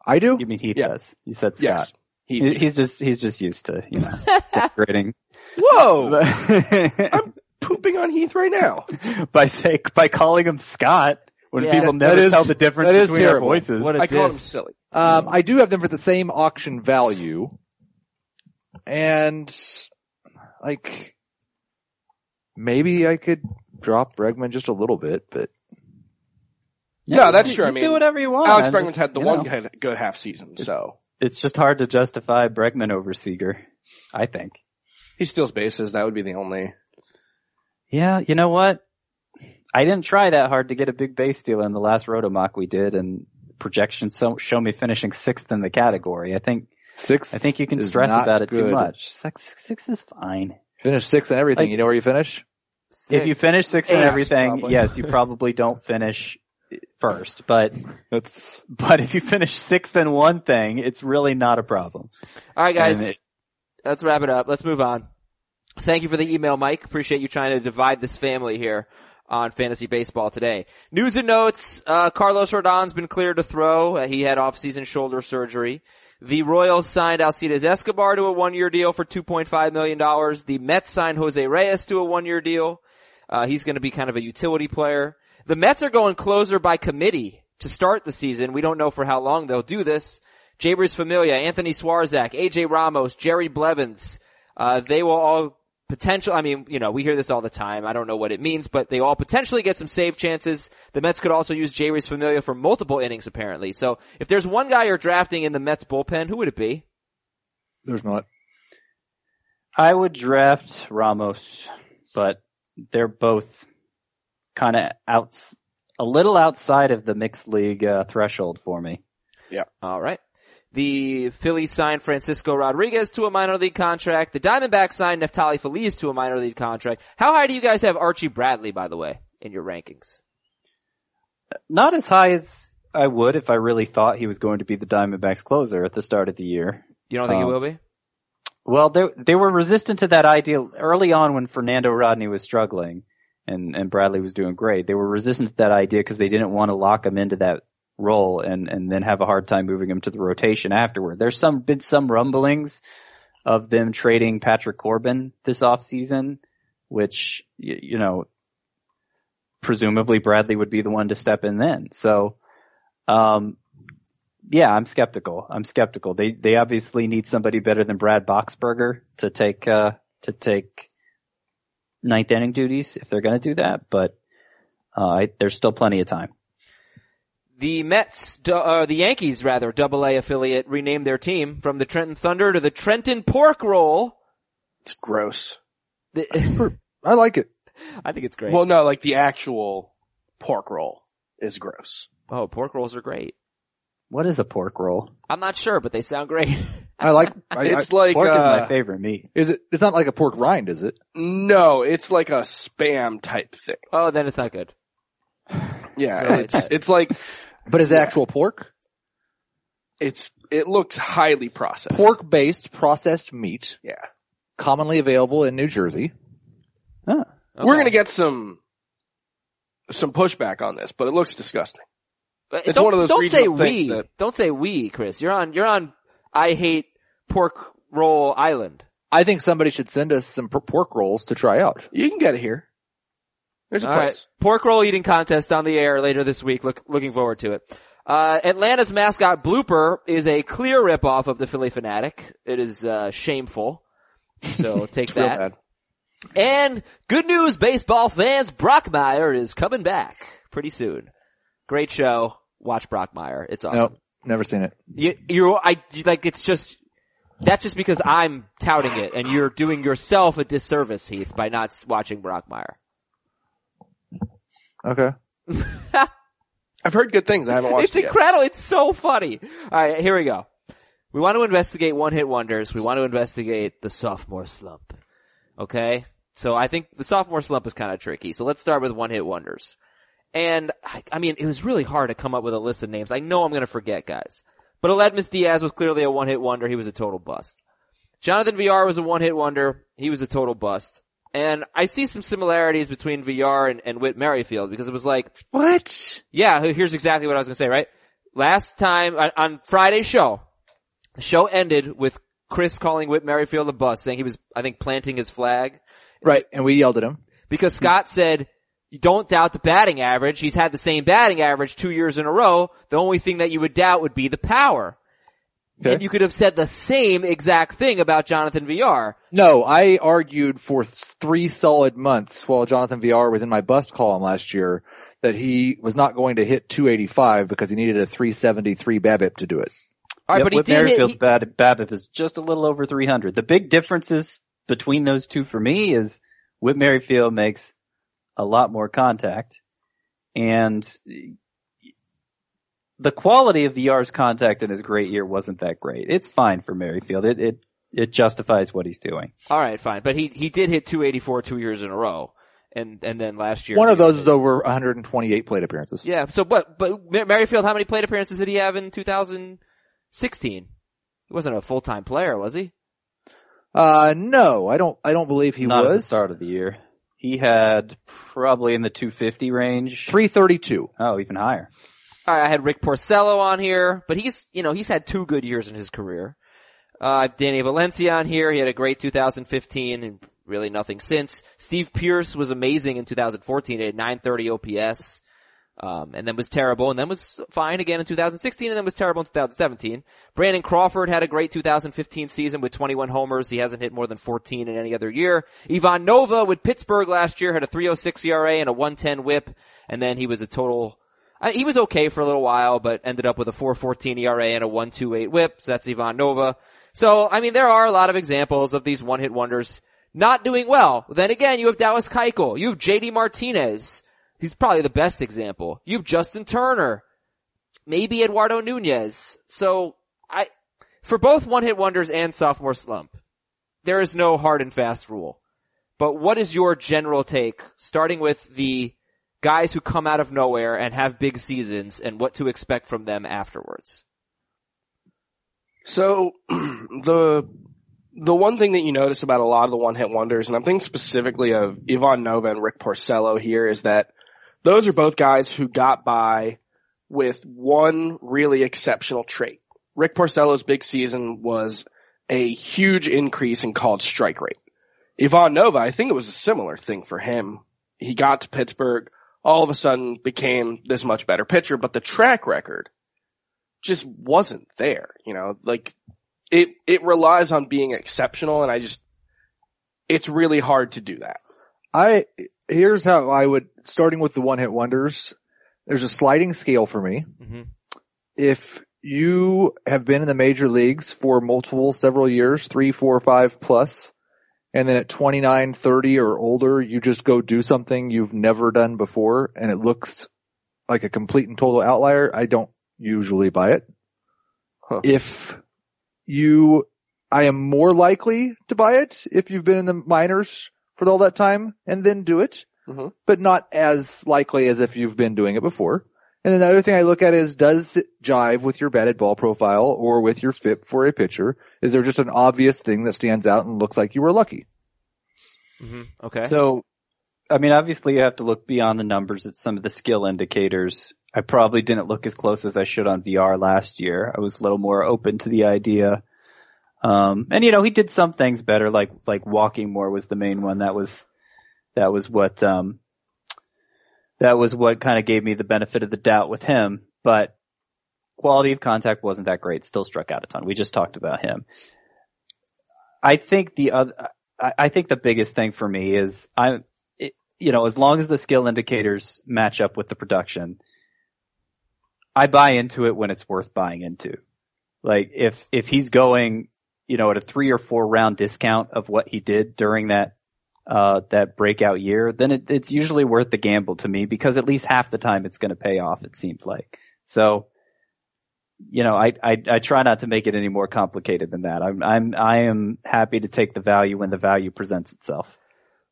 I do. You mean Heath Yeah. does? You said Scott. Yes. He, He- He's just he's just used to you know decorating. Whoa! I'm pooping on Heath right now. by say by calling him Scott when Yeah, people that never is- tell the difference that is between our voices. What a I called him silly. Um, I do have them for the same auction value, and like maybe I could drop Bregman just a little bit, but Yeah, that's you- true. I mean, do whatever you want. Alex Bregman's just, had the one know, good, good half season, so It's just hard to justify Bregman over Seager. I think. he steals bases. That would be the only. Yeah, you know what? I didn't try that hard to get a big base steal in the last Rotomock we did, and projections so, show me finishing sixth in the category. I think six. I think you can stress about it too much. Six, six is fine. Finish six and everything. Like- you know where you finish? If you finish sixth in everything, probably. yes, you probably don't finish first. But That's but if you finish sixth in one thing, it's really not a problem. All right, guys. It- let's wrap it up. Let's move on. Thank you for the email, Mike. Appreciate you trying to divide this family here on fantasy baseball today. News and notes. Uh, Carlos Rodon's been cleared to throw. Uh, he had off-season shoulder surgery. The Royals signed Alcides Escobar to a one-year deal for $2.5 million. The Mets signed Jose Reyes to a one-year deal. Uh, he's going to be kind of a utility player. The Mets are going closer by committee to start the season. We don't know for how long they'll do this. Jeurys Familia, Anthony Swarzak, AJ Ramos, Jerry Blevins, uh, they will all potential, I mean, you know, we hear this all the time. I don't know what it means, but they all potentially get some save chances. The Mets could also use Jeurys Familia for multiple innings apparently. So if there's one guy you're drafting in the Mets bullpen, who would it be? There's not. I would draft Ramos, but they're both kind of out, a little outside of the mixed league uh, threshold for me. Yeah. All right. The Phillies signed Francisco Rodriguez to a minor league contract. The Diamondbacks signed Neftali Feliz to a minor league contract. How high do you guys have Archie Bradley, by the way, in your rankings? Not as high as I would if I really thought he was going to be the Diamondbacks closer at the start of the year. You don't think Um, he will be? Well, they they were resistant to that idea early on when Fernando Rodney was struggling and and Bradley was doing great. They were resistant to that idea because they didn't want to lock him into that role and and then have a hard time moving him to the rotation afterward. There's some been some rumblings of them trading Patrick Corbin this offseason, which y- you know presumably Bradley would be the one to step in then. So um yeah, I'm skeptical. I'm skeptical. They they obviously need somebody better than Brad Boxberger to take uh to take ninth inning duties if they're going to do that, but uh I, there's still plenty of time. The Mets, du- uh, the Yankees rather, double A affiliate renamed their team from the Trenton Thunder to the Trenton Pork Roll. It's gross. The- I like it. I think it's great. Well, no, like the actual pork roll is gross. oh, pork rolls are great. What is a pork roll? I'm not sure, but they sound great. I like. I, I, It's like Pork is uh, my favorite meat. is it? It's not like a pork rind, is it? no, it's like a spam type thing. oh, then it's not good. Yeah, Really? it's it's like But is it Yeah. actual pork? it's it looks highly processed. Pork based processed meat, Yeah, commonly available in New Jersey. Huh. we're gonna get some some pushback on this, but it looks disgusting. But It's don't, one of those don't say we. that- Don't say we, Chris. You're on. You're on. I hate pork roll island. I think somebody should send us some pork rolls to try out. You can get it here. There's a All place. right. Pork roll eating contest on the air later this week. Look, looking forward to it. Uh, Atlanta's mascot Blooper is a clear ripoff of the Philly Fanatic. It is, uh, shameful. So take that. And good news, baseball fans, Brockmire is coming back pretty soon. Great show. Watch Brockmire. It's awesome. Nope, never seen it. You, you're, I, like, it's just, that's just because I'm touting it and you're doing yourself a disservice, Heath, by not watching Brockmire. Okay. I've heard good things. I haven't watched It's it yet. incredible. It's so funny. Alright, here we go. We want to investigate one hit wonders. We want to investigate the sophomore slump. Okay? So I think the sophomore slump is kind of tricky. So let's start with one hit wonders. And I, I mean, it was really hard to come up with a list of names. I know I'm going to forget guys. But Aledmys Diaz was clearly a one hit wonder. He was a total bust. Jonathan Villar was a one hit wonder. He was a total bust. And I see some similarities between Villar and, and Whit Merrifield because it was like, What? yeah, here's exactly what I was gonna say, right? Last time, on, on Friday's show, the show ended with Chris calling Whit Merrifield a bus, saying he was, I think, planting his flag. Right. And we yelled at him. Because Scott said, you don't doubt the batting average. He's had the same batting average two years in a row. The only thing that you would doubt would be the power. Okay. And you could have said the same exact thing about Jonathan Villar. No, I argued for three solid months while Jonathan Villar was in my bust column last year that he was not going to hit 285 because he needed a 373 BABIP to do it. Alright, Yep, but he Whit did hit, he- bad, BABIP is just a little over 300. The big differences between those two for me is Whit Merrifield makes a lot more contact and the quality of Villar's contact in his great year wasn't that great. It's fine for Merrifield. It, it, it justifies what he's doing. alright, fine. But he, he did hit 284 two years in a row. And, and then last year. One of those is over 128 plate appearances. Yeah. So, but but Mer- Merrifield, how many plate appearances did he have in 2016? He wasn't a full time player, was he? Uh, no, I don't, I don't believe he Not at the was. start of the year. He had probably in the 250 range. 332. Oh, even higher. All right, I had Rick Porcello on here, but he's, you know, he's had two good years in his career. Uh, I have Danny Valencia on here. He had a great 2015 and really nothing since. Steve Pearce was amazing in 2014 at 930 OPS. Um, and then was terrible and then was fine again in 2016 and then was terrible in 2017. Brandon Crawford had a great 2015 season with 21 homers. He hasn't hit more than 14 in any other year. Ivan Nova with Pittsburgh last year had a 306 ERA and a 110 whip and then he was a total uh, he was okay for a little while, but ended up with a 4.14 ERA and a 1.28 WHIP. So that's Ivan Nova. So I mean, there are a lot of examples of these one-hit wonders not doing well. Then again, you have Dallas Keuchel, you have JD Martinez. He's probably the best example. You have Justin Turner, maybe Eduardo Nunez. So I, for both one-hit wonders and sophomore slump, there is no hard and fast rule. But what is your general take, starting with the guys who come out of nowhere and have big seasons and what to expect from them afterwards. So the the one thing that you notice about a lot of the one hit wonders, and I'm thinking specifically of Ivan Nova and Rick Porcello here, is that those are both guys who got by with one really exceptional trait. Rick Porcello's big season was a huge increase in called strike rate. Ivan Nova, I think it was a similar thing for him. He got to Pittsburgh, all of a sudden became this much better pitcher, but the track record just wasn't there, you know, like it, it relies on being exceptional and I just, it's really hard to do that. I, here's how I would, starting with the one hit wonders, there's a sliding scale for me. Mm-hmm. If you have been in the major leagues for multiple, several years, three, four, five plus, and then at 29, 30 or older, you just go do something you've never done before and it looks like a complete and total outlier, I don't usually buy it. Huh. If you, I am more likely to buy it if you've been in the minors for all that time and then do it, Mhm. but not as likely as if you've been doing it before. And then the other thing I look at is does it jive with your batted ball profile or with your fit for a pitcher? Is there just an obvious thing that stands out and looks like you were lucky? Mm-hmm. Okay. So, I mean, obviously you have to look beyond the numbers at some of the skill indicators. I probably didn't look as close as I should on Villar last year. I was a little more open to the idea. Um, and you know, he did some things better, like, like walking more was the main one. That was, that was what, um, that was what kind of gave me the benefit of the doubt with him, but quality of contact wasn't that great. Still struck out a ton. We just talked about him. I think the other, I, think the biggest thing for me is I, it, you know, as long as the skill indicators match up with the production, I buy into it when it's worth buying into. Like if, if he's going, you know, at a three or four round discount of what he did during that, uh, that breakout year, then it, it's usually worth the gamble to me because at least half the time it's going to pay off, it seems like. So, you know, I, I, I try not to make it any more complicated than that. I'm, I'm, I am happy to take the value when the value presents itself.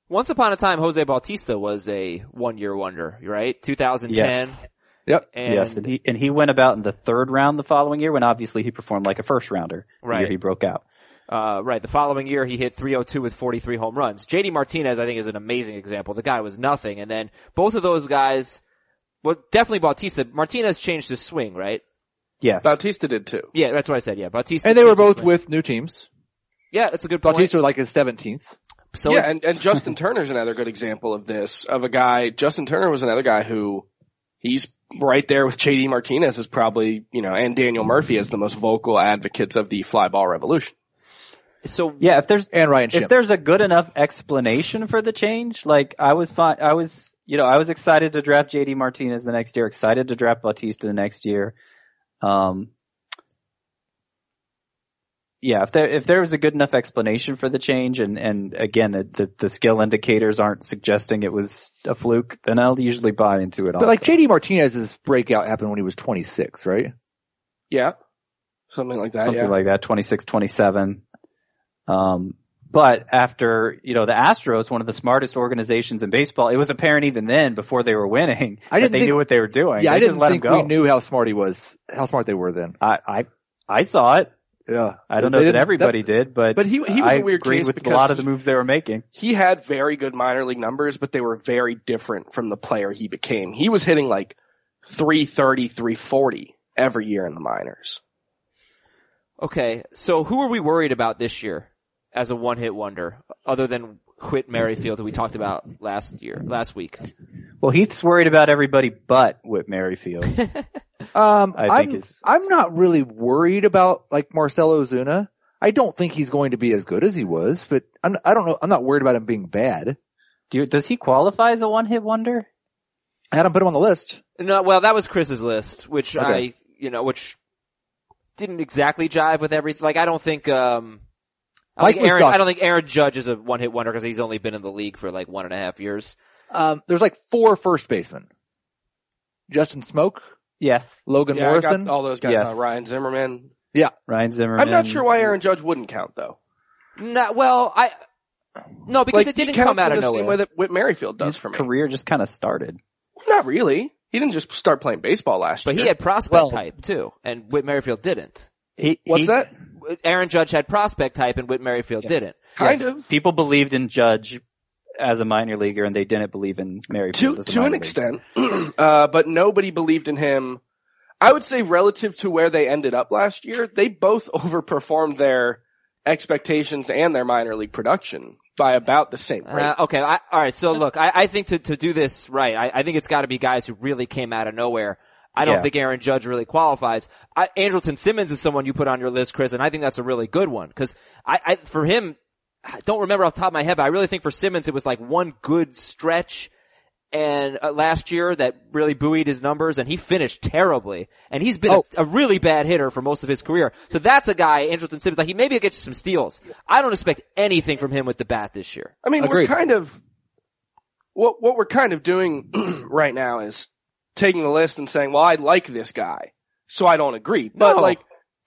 Once upon a time, Jose Bautista was a one-year wonder, right? 2010. Yes. Yep. And yes, and he and he went about in the third round the following year when obviously he performed like a first rounder. The Right. year he broke out. Uh, right. The following year, he hit 302 with 43 home runs. JD Martinez, I think, is an amazing example. The guy was nothing, and then both of those guys, well, definitely Bautista. Martinez changed his swing, right? Yes. Bautista did too. Yeah, that's what I said. Yeah, Bautista. And they were both with new teams. Yeah, that's a good point. Bautista like his 17th. So yeah, is- and, and Justin Turner's another good example of this, of a guy, Justin Turner was another guy who, he's right there with JD Martinez is probably, you know, and Daniel Murphy as the most vocal advocates of the fly ball revolution. So Yeah, if there's And Ryan if there's a good enough explanation for the change, like I was fine, I was, you know, I was excited to draft JD Martinez the next year, excited to draft Bautista the next year. Um, yeah, if there, if there was a good enough explanation for the change and, and again, it, the, the skill indicators aren't suggesting it was a fluke, then I'll usually buy into it. But like. JD Martinez's breakout happened when he was 26, right? Yeah. Something like that, something yeah. like that, 26, 27. Um, but after, you know, the Astros, one of the smartest organizations in baseball, it was apparent even then before they were winning I that didn't they think- knew what they were doing. Yeah, They I didn't let think him go. we knew how smart he was, how smart they were then. I, I, I thought, Yeah. I don't They know that didn't- everybody did, but, But he- he was I a weird agreed case with a lot of the moves they were making. he had very good minor league numbers, but they were very different from the player he became. He was hitting like 330, 340 every year in the minors. Okay, so who are we worried about this year as a one-hit wonder, other than Whit Merrifield, who we talked about last year, last week? Well, Heath's worried about everybody but Whit Merrifield. Um, I I'm I'm not really worried about like Marcell Ozuna. I don't think he's going to be as good as he was, but I'm, I don't know. I'm not worried about him being bad. Do you, does he qualify as a one-hit wonder? I had him put him on the list. No, well, that was Chris's list, which Okay. I, you know, which didn't exactly jive with everything. Like, I don't think, um, I don't, Mike think Aaron, talking- I don't think Aaron Judge is a one-hit wonder because he's only been in the league for like one and a half years. Um, there's like four first basemen. Justin Smoak, Yes. Logan Yeah, I Morrison. got all those guys Yes. on Ryan Zimmerman. Yeah. Ryan Zimmerman. I'm not sure why Aaron Judge wouldn't count though. No, well, I, no, because like, it didn't come out in of the same way that Whit Merrifield does His for me. career just kind of started. Not really. He didn't just start playing baseball last But year. But he had prospect Well- type too, and Whit Merrifield didn't. He, What's he- that? Aaron Judge had prospect type and Whit Merrifield Yes. didn't. Kind Yes. of. People believed in Judge as a minor leaguer and they didn't believe in Merrifield To as a to minor an leaguer. extent, uh, but nobody believed in him. I would say relative to where they ended up last year, they both overperformed their expectations and their minor league production by about the same rate. Uh, okay, I, all right. So look, I, I think to to do this right, I, I think it's got to be guys who really came out of nowhere. I don't Yeah. think Aaron Judge really qualifies. I, Andrelton Simmons is someone you put on your list, Chris, and I think that's a really good one because I, I for him, I don't remember off the top of my head, but I really think for Simmons it was like one good stretch. And uh, last year that really buoyed his numbers and he finished terribly. And he's been Oh. a, a really bad hitter for most of his career. So that's a guy, Andrelton Simmons, like he maybe get you some steals. I don't expect anything from him with the bat this year. I mean, Agreed. we're kind of what what we're kind of doing right now is taking the list and saying, "Well, I like this guy, so I don't agree." But No. like,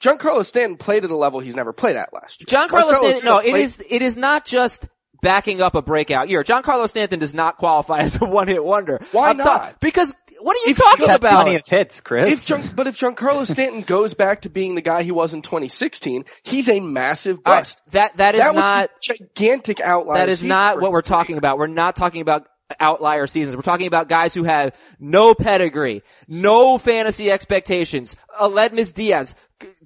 Giancarlo Stanton played at a level he's never played at last year. John Marcelo Carlos Stanton, no, it played- is, it is not just backing up a breakout year. Giancarlo Stanton does not qualify as a one-hit wonder. Why I'm ta- not? because, what are you If talking you Got about? plenty of hits, Chris. If Gian, but if Giancarlo Stanton goes back to being the guy he was in 2016, he's a massive All right, bust. that, that is that was not, a gigantic outlier. that is not what we're talking about. We're not talking about outlier seasons. We're talking about guys who have no pedigree, no fantasy expectations. Uh, Aledmys Diaz,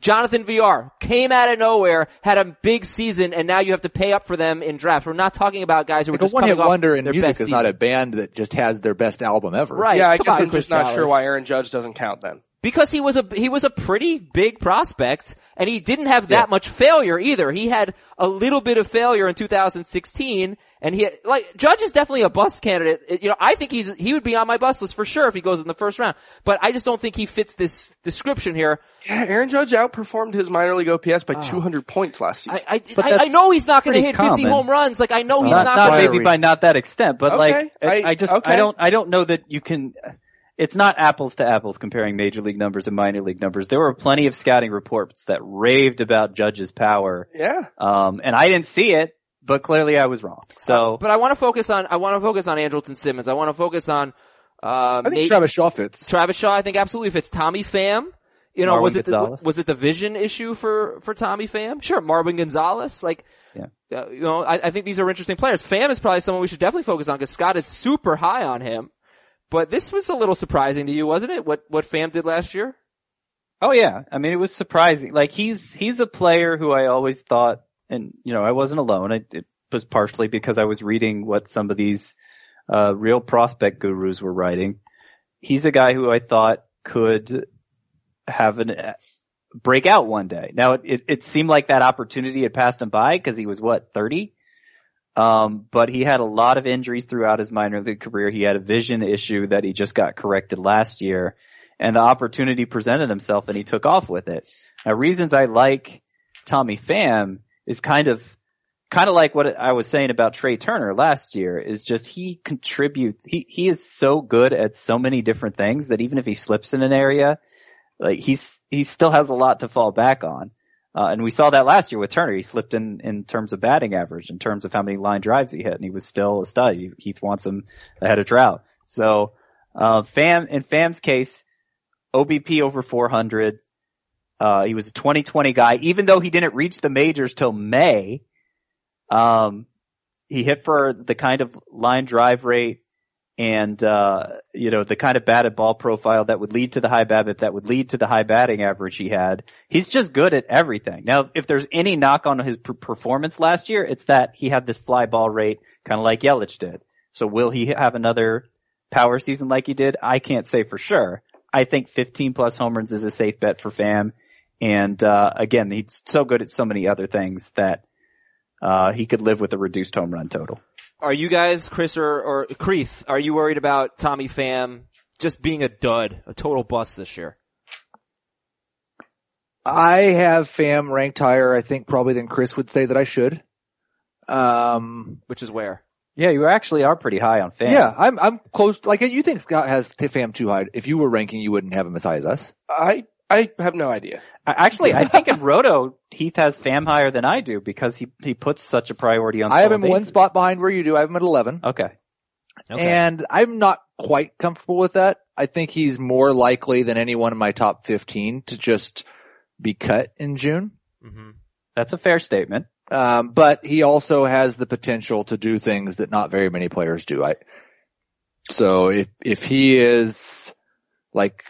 Jonathan Villar came out of nowhere, had a big season, and now you have to pay up for them in drafts. We're not talking about guys who are Like a just one hit coming off wonder in their music best is not a band that just has their best album ever. Right. Yeah, I Come guess I'm just not sure why Aaron Judge doesn't count then. because he was a he was a pretty big prospect and he didn't have that Yeah. much failure either. He had a little bit of failure in 2016 and he like Judge is definitely a bust candidate. You know, I think he's he would be on my bust list for sure if he goes in the first round. But I just don't think he fits this description here. Yeah, Aaron Judge outperformed his minor league OPS by 200 points last season. I I, I, I know he's not going to pretty hit 50 home runs. Like I know he's not, not, not going maybe by not that extent, but Okay, like I, I- I just okay. I don't I don't know that you can. It's not apples to apples comparing major league numbers and minor league numbers. There were plenty of scouting reports that raved about Judge's power, yeah. um, and I didn't see it, but clearly I was wrong. So But I want to focus on I want to focus on Andrelton Simmons. I want to focus on uh, I think Nate- Travis Shaw fits. Travis Shaw, I think absolutely fits. Tommy Pham, you know, Marwin was it the, was it the vision issue for for Tommy Pham? Sure, Marwin Gonzalez, like, Yeah. uh, you know, I, I think these are interesting players. Pham is probably someone we should definitely focus on because Scott is super high on him. But this was a little surprising to you, wasn't it? What what Pham did last year? Oh yeah, I mean it was surprising. Like he's he's a player who I always thought, and you know I wasn't alone. It, it was partially because I was reading what some of these uh, real prospect gurus were writing. He's a guy who I thought could have an uh, break out one day. Now it, it, it seemed like that opportunity had passed him by because he was what thirty. Um, but he had a lot of injuries throughout his minor league career. He had a vision issue that he just got corrected last year and the opportunity presented himself and he took off with it. Now reasons I like Tommy Pham is kind of, kind of like what I was saying about Trea Turner last year is just he contributes, he, he is so good at so many different things that even if he slips in an area, like he's, he still has a lot to fall back on. Uh, and we saw that last year with Turner. He slipped in, in terms of batting average, in terms of how many line drives he hit, and he was still a stud. He- Heath wants him ahead of Trout. So, uh, Pham, in Pham's case, OBP over 400. Uh, he was a 2020 guy, even though he didn't reach the majors till May. Um, he hit for the kind of line drive rate and uh, you know the kind of batted ball profile that would lead to the high BABIP, that would lead to the high batting average he had. He's just good at everything. Now, if there's any knock on his per- performance last year, it's that he had this fly ball rate, kind of like Yelich did. So will he have another power season like he did? I can't say for sure. I think 15 plus home runs is a safe bet for Pham. And, uh, again, he's so good at so many other things that, uh, he could live with a reduced home run total. Are you guys, Chris or, or Creeth, are you worried about Tommy Pham just being a dud, a total bust this year? I have Pham ranked higher, I think probably than Chris would say that I should. Um, Which is where? Yeah, you actually are pretty high on Pham. yeah, I'm, I'm close, like you think Scott has Pham too high. If you were ranking, you wouldn't have him as high as us. I I have no idea. Actually, I think in Roto, Heath has Pham higher than I do because he, he puts such a priority on I have stolen him one spot behind where you do. I have him at 11. Okay. And I'm not quite comfortable with that. I think he's more likely than anyone in my top 15 to just be cut in June. hmm That's a fair statement. Um, but he also has the potential to do things that not very many players do. I, so if, if he is like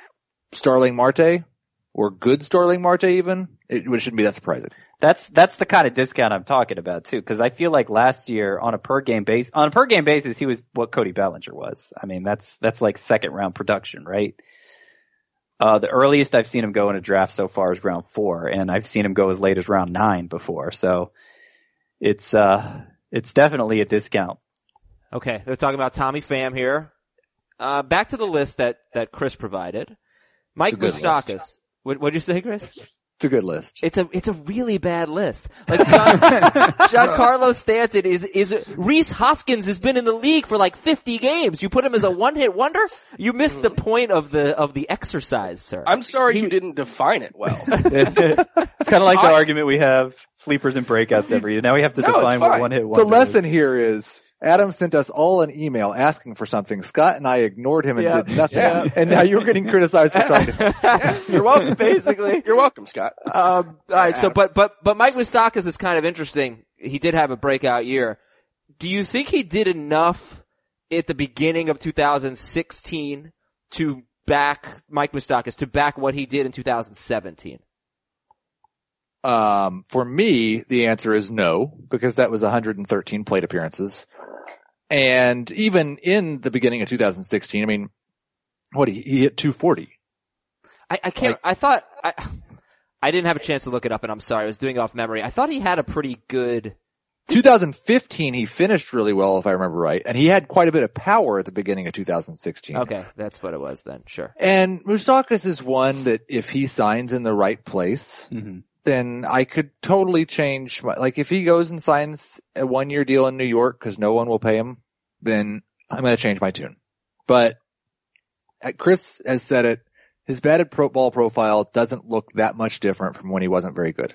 Starling Marte or good Starling Marte even, it shouldn't be that surprising. That's that's the kind of discount I'm talking about too, because I feel like last year on a per game base on a per game basis he was what Cody Bellinger was. I mean that's that's like second round production, right? Uh, the earliest I've seen him go in a draft so far is round four, and I've seen him go as late as round nine before. So it's uh it's definitely a discount. Okay, they're talking about Tommy Pham here. Uh, back to the list that, that Chris provided. Mike It's a Moustakas. What, what'd you say, Chris? It's a good list. It's a it's a really bad list. Like John, Giancarlo Stanton is is Rhys Hoskins has been in the league for like 50 games. You put him as a one hit wonder. You missed the point of the of the exercise, sir. I'm sorry you didn't define it well. it's kind of like the argument we have sleepers and breakouts every year. Now we have to No, define what fine. one hit The wonder. The lesson here is Adam sent us all an email asking for something. Scott and I ignored him and Yeah. did nothing. Yeah. And now you're getting criticized for trying to. Yeah, you're welcome. Basically. You're welcome, Scott. Um, all right. So, but but but Mike Moustakas is kind of interesting. He did have a breakout year. Do you think he did enough at the beginning of 2016 to back Mike Moustakas to back what he did in 2017? Um, for me, the answer is no, because that was 113 plate appearances. And even in the beginning of 2016, I mean, what he, he hit 240. I, I can't. I thought I I didn't have a chance to look it up, and I'm sorry. I was doing it off memory. I thought he had a pretty good. 2015, he finished really well, if I remember right, and he had quite a bit of power at the beginning of 2016. Okay, that's what it was then. Sure. And Moustakas is one that if he signs in the right place, Mhm. Then I could totally change my, like if he goes and signs a one year deal in New York because no one will pay him, then I'm going to change my tune. But Chris has said it, his batted pro ball profile doesn't look that much different from when he wasn't very good.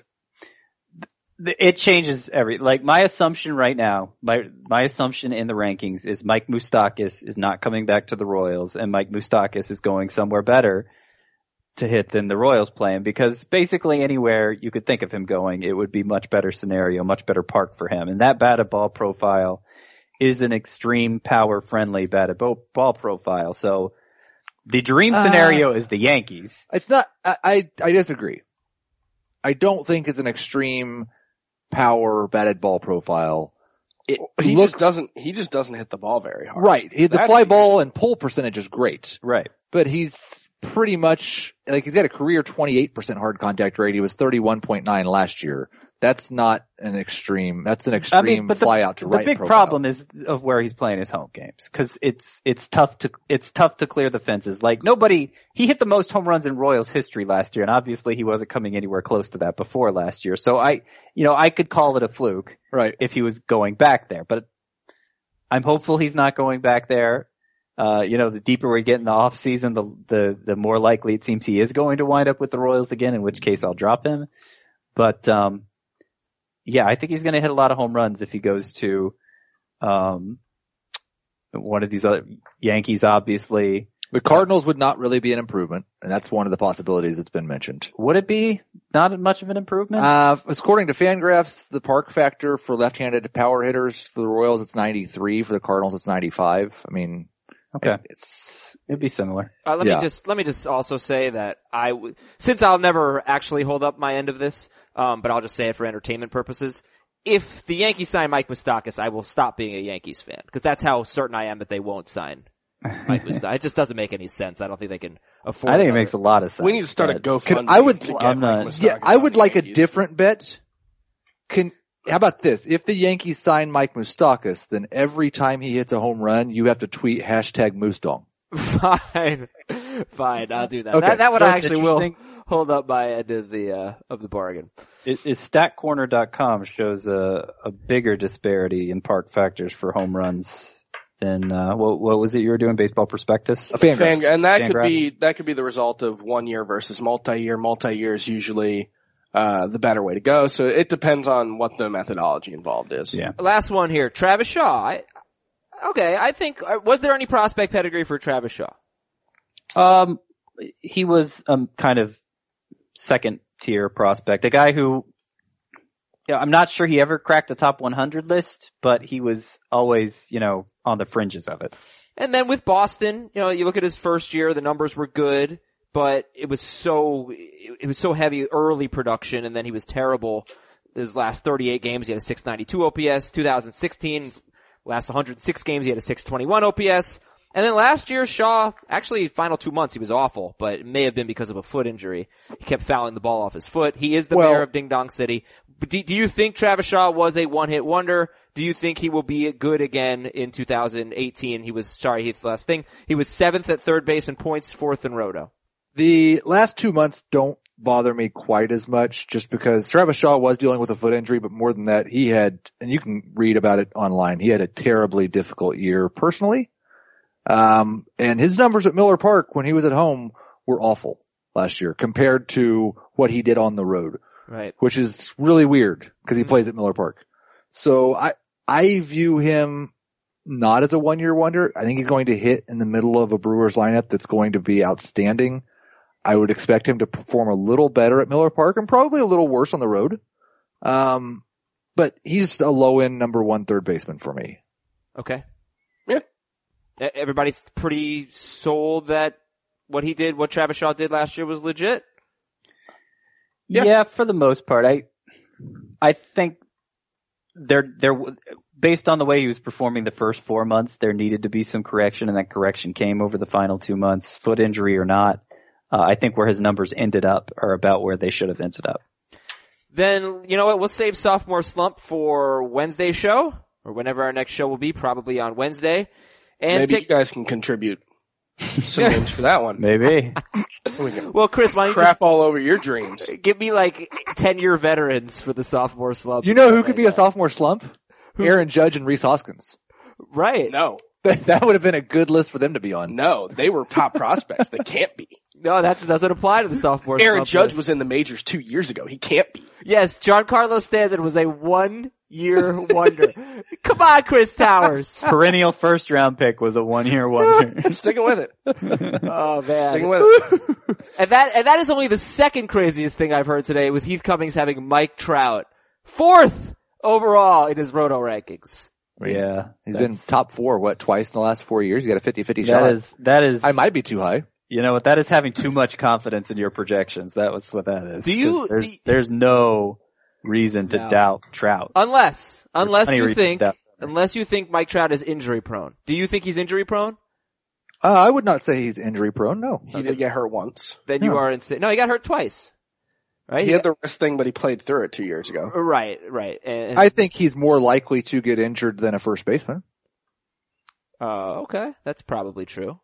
it changes every like my assumption right now my my assumption in the rankings is Mike Moustakas is not coming back to the Royals and Mike Moustakas is going somewhere better to hit than the Royals play him because basically anywhere you could think of him going it would be much better scenario much better park for him and that batted ball profile is an extreme power friendly batted ball profile so the dream Uh, scenario is the Yankees It's not, I, I, I disagree. I don't think it's an extreme power batted ball profile. It He looks, just doesn't. He just doesn't hit the ball very hard. right. He- The fly ball and pull percentage is great. right but he's pretty much like he's got a career 28% hard contact rate. He was 31.9 last year. That's not an extreme. That's an extreme but fly out to the right. big profile. problem is of where he's playing his home games because it's it's tough to it's tough to clear the fences. Like nobody, he hit the most home runs in Royals history last year, and obviously he wasn't coming anywhere close to that before last year. So I, you know, I could call it a fluke right? if he was going back there, but I'm hopeful he's not going back there. Uh, you know, the deeper we get in the off season, the, the, the more likely it seems he is going to wind up with the Royals again, in which case I'll drop him. But, um, yeah, I think he's going to hit a lot of home runs if he goes to, um, one of these other Yankees, obviously. The Cardinals would not really be an improvement, and that's one of the possibilities that's been mentioned. Would it be not much of an improvement? Uh, according to Fangraphs, the park factor for left-handed power hitters for the Royals it's 93. For the Cardinals, it's 95. I mean, Okay. It's It'd be similar. Uh, let Yeah. me just let me just also say that I, w- since I'll never actually hold up my end of this, um, but I'll just say it for entertainment purposes. If the Yankees sign Mike Moustakas, I will stop being a Yankees fan because that's how certain I am that they won't sign Mike Moustakas. it just doesn't make any sense. I don't think they can afford. I think it makes a lot of sense. We need to start a but- GoFundMe. I would- to get I'm not- Moustakas yeah. I would the like a different bet. Can how about this? If the Yankees sign Mike Moustakas, then every time he hits a home run, you have to tweet hashtag Moosdong. Fine, fine. I'll do that. Okay. That, that one So I actually will hold up my end of the uh, of the bargain. Is, is StatCorner.com shows a, a bigger disparity in park factors for home runs than uh, what, what was it you were doing? Baseball prospectus. A fan, Fan, and that could Fangraphs. be that could be the result of one year versus multi-year. Multi-year is usually uh, the better way to go. So it depends on what the methodology involved is. Yeah. Last one here, Travis Shaw. I, okay, I think uh, was there any prospect pedigree for Travis Shaw? Um, he was um kind of second tier prospect, a guy who, yeah, I'm not sure he ever cracked the top 100 list, but he was always, you know, on the fringes of it. And then with Boston, you know, you look at his first year, the numbers were good, but it was so, it was so heavy early production and then he was terrible. His last 38 games, he had a 692 OPS. 2016, last 106 games, he had a 621 OPS. And then last year, Shaw, actually final two months, he was awful, but it may have been because of a foot injury. He kept fouling the ball off his foot. He is the Well- mayor of Ding Dong City. But do, do you think Travis Shaw was a one-hit wonder? Do you think he will be good again in 2018? He was, sorry, Heath, last thing. He was seventh at third base in points, fourth in roto. The last two months don't bother me quite as much just because Travis Shaw was dealing with a foot injury, but more than that, he had, and you can read about it online, he had a terribly difficult year personally. Um, and his numbers at Miller Park when he was at home were awful last year compared to what he did on the road, Right. which is really weird because he plays at Miller Park. So I, I view him not as a one year wonder. I think he's going to hit in the middle of a Brewers lineup that's going to be outstanding. I would expect him to perform a little better at Miller Park and probably a little worse on the road. Um, but he's a low end number one third baseman for me. Okay. Yeah. E- Everybody pretty sold that what he did, what Travis Shaw did last year was legit? Yeah. Yeah. for the most part, I, I think there, there, w- based on the way he was performing the first four months, there needed to be some correction and that correction came over the final two months, foot injury or not. Uh, I think where his numbers ended up are about where they should have ended up. Then, you know what, we'll save sophomore slump for Wednesday show, or whenever our next show will be, probably on Wednesday. And Maybe take- you guys can contribute some names for that one. Maybe. We well, Chris, why don't crap all over your dreams. give me like 10 year veterans for the sophomore slump? You know who could be a sophomore slump? Who's- Aaron Judge and Rhys Hoskins. Right. No, That would have been a good list for them to be on. no, they were top prospects. They can't be. No, that doesn't apply to the sophomore Aaron slump Judge list. was in the majors two years ago. He can't be. Yes, Giancarlo Stanton was a one year wonder. Come on, Chris Towers. Perennial first round pick was a one year wonder. Sticking with it. Oh man. Sticking man. with it. And that, and that is only the second craziest thing I've heard today with Heath Cummings having Mike Trout fourth overall in his roto rankings. yeah. He's been top four, what, twice in the last four years? He got a 50-50 shot. That is, that is, I might be too high. You know what, that is having too much confidence in your projections. That was what that is. Do you- There's, do you- there's no reason to No. doubt Trout. Unless, unless you think, unless you think Mike Trout is injury prone. Do you think he's injury prone? Uh, I would not say he's injury prone, no. He did get hurt once. Then you are insane. No, he got hurt twice. Right? He had the wrist thing, but he played through it two years ago. right, right. And, I think he's more likely to get injured than a first baseman. uh, okay, that's probably true.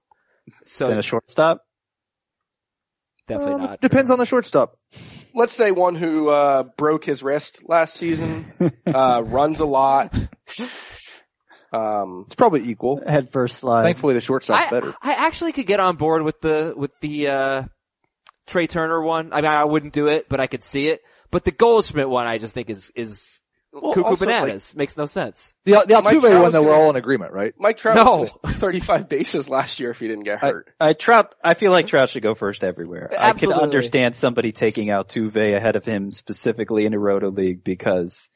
So Then a shortstop. definitely Um, not. Depends on the shortstop. Let's say one who uh broke his wrist last season, uh runs a lot. Um It's probably equal. Head first slide. Thankfully the shortstop's I, better. I actually could get on board with the with the uh Trea Turner one. I mean, I wouldn't do it, but I could see it. But the Goldschmidt one, I just think is is Well, cuckoo also, bananas. Makes no sense. The, the Mike Altuve Trout one was though, we're all in agreement, right? Mike Trout No. missed 35 bases last year if he didn't get hurt. I Trout, I feel like Trout should go first everywhere. I can understand somebody taking Altuve ahead of him specifically in a roto league because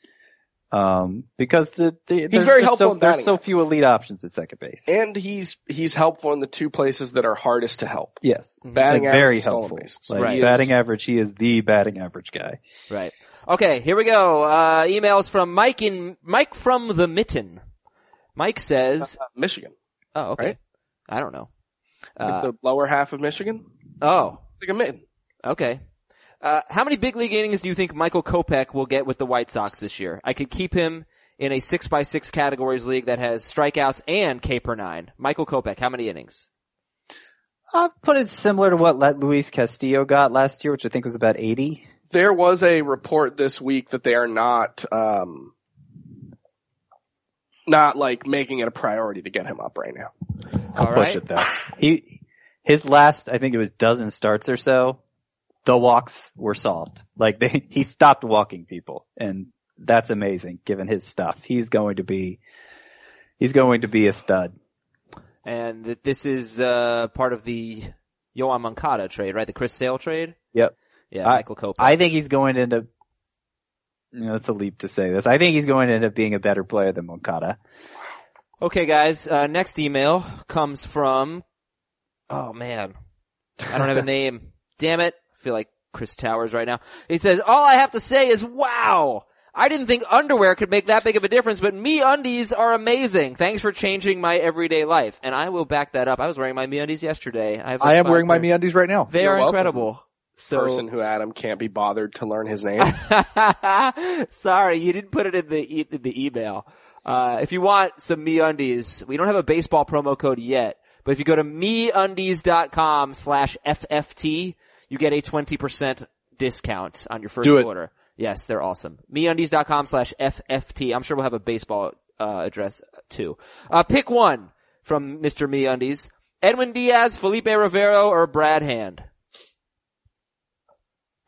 Um, because the, the there's very helpful so, in there's so few elite options at second base. And he's he's helpful in the two places that are hardest to help. yes. Batting Like, average very helpful. bases. Like Right. Batting average, he is the batting average guy. Right. Okay, here we go. Uh, emails from Mike in, Mike from the Mitten. Mike says, Uh, Michigan, oh, okay. right? I don't know. like Uh, the lower half of Michigan. oh, It's like a mitten. okay. Uh, how many big league innings do you think Michael Kopech will get with the White Sox this year? I could keep him in a six by six categories league that has strikeouts and K per nine. Michael Kopech, how many innings? I'll put it similar to what Luis Castillo got last year, which I think was about 80. There was a report this week that they are not, um, not like making it a priority to get him up right now. I'll All push right. it though. He, his last, I think it was dozen starts or so, the walks were solved. Like they, he stopped walking people and that's amazing given his stuff. He's going to be, he's going to be a stud. And this is, uh, part of the Yoan Moncada trade, right? The Chris Sale trade? Yep. Yeah, I- Michael Kopech. I think he's going to end up, you know, it's a leap to say this. I think he's going to end up being a better player than Moncada. Okay, guys. Uh, next email comes from. Oh man, I don't have a name. Damn it! I feel like Chris Towers right now. He says, "All I have to say is, wow! I didn't think underwear could make that big of a difference, but me undies are amazing. Thanks for changing my everyday life." And I will back that up. I was wearing my me undies yesterday. I, like I am five wearing my me undies right now. They You're are welcome. incredible. So Person who Adam can't be bothered to learn his name. Sorry, you didn't put it in the e- in the email. Uh, if you want some me undies, we don't have a baseball promo code yet, but if you go to MeUndies.com slash FFT, you get a 20% discount on your first Do it. order. Yes, they're awesome. MeUndies.com slash FFT. I'm sure we'll have a baseball, uh, address too. Uh, pick one from Mr. MeUndies. Edwin Diaz, Felipe Rivero, or Brad Hand?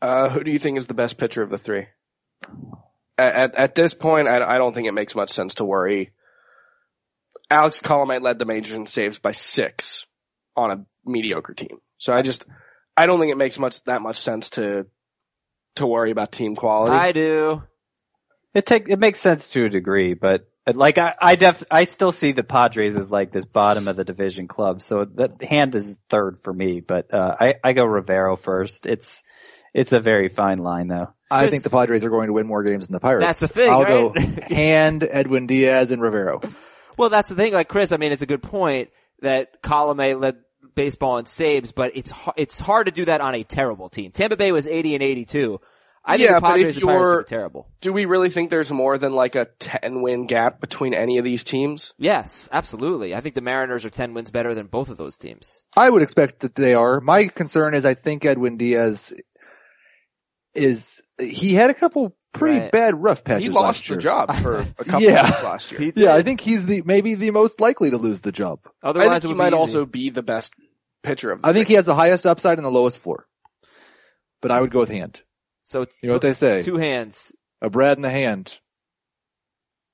Uh, who do you think is the best pitcher of the three? At, at, at this point, I, I don't think it makes much sense to worry. Alex Colome led the majors in saves by six on a mediocre team. So I just, I don't think it makes much, that much sense to, to worry about team quality. I do. It take, it makes sense to a degree, but uh, like I, I def, I still see the Padres as like this bottom of the division club. So that hand is third for me, but, uh, I, I go Rivero first. It's, it's a very fine line though. I It's- think the Padres are going to win more games than the Pirates. That's the thing, I'll right? go Hand, Edwin Diaz, and Rivero. Well, that's the thing. Like Chris, I mean, it's a good point that Colome led baseball in saves, but it's it's hard to do that on a terrible team. Tampa Bay was 80 and 82. I think Yeah, the but Padres if and Pirates you're- are terrible. do we really think there's more than like a 10 win gap between any of these teams? Yes, absolutely. I think the Mariners are 10 wins better than both of those teams. I would expect that they are. My concern is I think Edwin Diaz is, he had a couple pretty Right. bad rough patches He lost last year. the job for a couple Yeah. months last year. Yeah, I think he's the, maybe the most likely to lose the job. I Otherwise, think it he might be easy. also be the best pitcher of the I think three. he has the highest upside and the lowest floor. But I would go with Hand. So You know what they say? two hands. A Brad in the hand.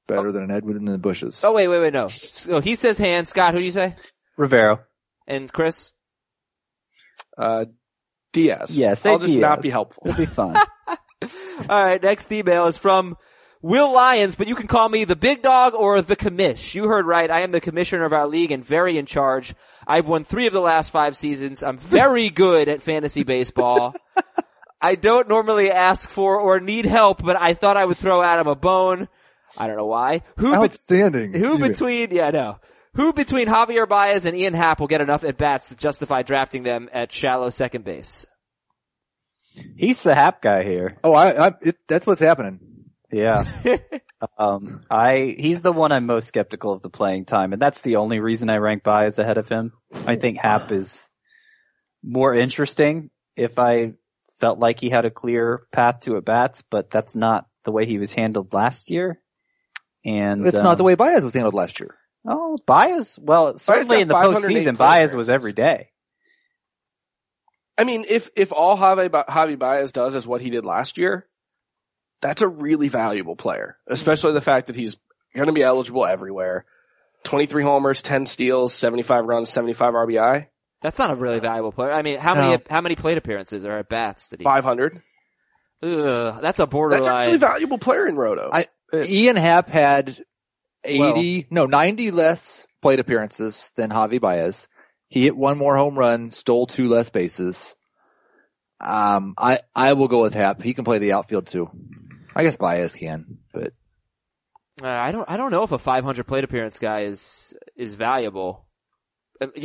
Better than an Edwin in the bushes. Oh wait, wait, wait, no. So he says hand. Scott, who do you say? Rivero. And Chris? Uh, Diaz. Yeah, say I'll just not be helpful. It'll be fun. All right, next email is from Will Lyons, but you can call me the big dog or the commish. You heard right. I am the commissioner of our league and very in charge. I've won three of the last five seasons. I'm very good at fantasy baseball. I don't normally ask for or need help, but I thought I would throw Adam a bone. I don't know why. Who, be- Outstanding. who between, yeah, no. Who between Javier Baez and Ian Happ will get enough at bats to justify drafting them at shallow second base? He's the hap guy here. Oh, I, I it, that's what's happening. Yeah. um, I, he's the one I'm most skeptical of the playing time, and that's the only reason I rank Baez ahead of him. I think Happ is more interesting if I felt like he had a clear path to at bats, but that's not the way he was handled last year. And It's um, not the way Baez was handled last year. Oh, Baez. Well, certainly got in the 508 postseason, plate Baez was every day. I mean, if, if all Javi, Ba- Javi Baez does is what he did last year, that's a really valuable player, especially the fact that he's going to be eligible everywhere. 23 homers, 10 steals, 75 runs, 75 RBI, That's not a really valuable player. I mean, how many how many plate appearances or at bats did he? 500. Ugh, that's a borderline. That's a really valuable player in Roto. I Ian Happ had 80, no, 90 less plate appearances than Javi Baez. He hit one more home run, stole two less bases. Um, I, I will go with Happ. He can play the outfield too. I guess Baez can, but Uh, I don't, I don't know if a 500 plate appearance guy is, is valuable.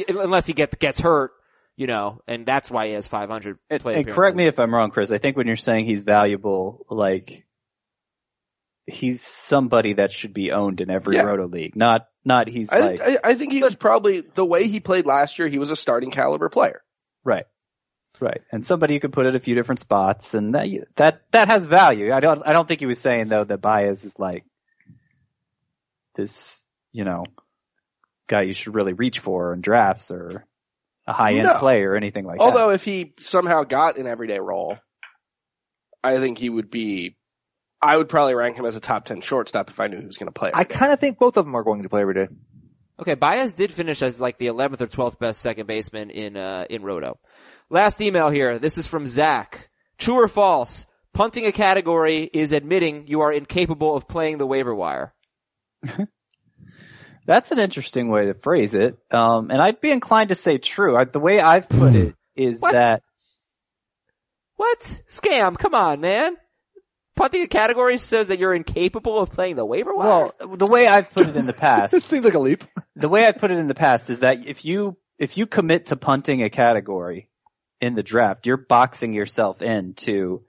Unless he gets, gets hurt, you know, and that's why he has 500 And, plate and appearances. correct me if I'm wrong, Chris. I think when you're saying he's valuable, like he's somebody that should be owned in every Yeah. roto league. Not not he's I, like think, I, I think he was probably the way he played last year. He was a starting caliber player. right, right, and somebody you could put at a few different spots, and that that that has value. I don't I don't think he was saying though that Baez is like this, you know, guy you should really reach for in drafts or a high end No. player or anything like that. Although if he somehow got an everyday role, I think he would be. I would probably rank him as a top ten shortstop if I knew he was going to play. I kind of think both of them are going to play every day. Okay, Baez did finish as like the 11th or 12th best second baseman in, uh, in Roto. Last email here. This is from Zach. True or false? Punting a category is admitting you are incapable of playing the waiver wire. That's an interesting way to phrase it. Um, and I'd be inclined to say true. I, the way I've put it is What? that What? Scam, come on, man. Punting a category says that you're incapable of playing the waiver wire? Well, the way I've put it in the past, It seems like a leap. the way I put it in the past is that if you if you commit to punting a category in the draft, you're boxing yourself into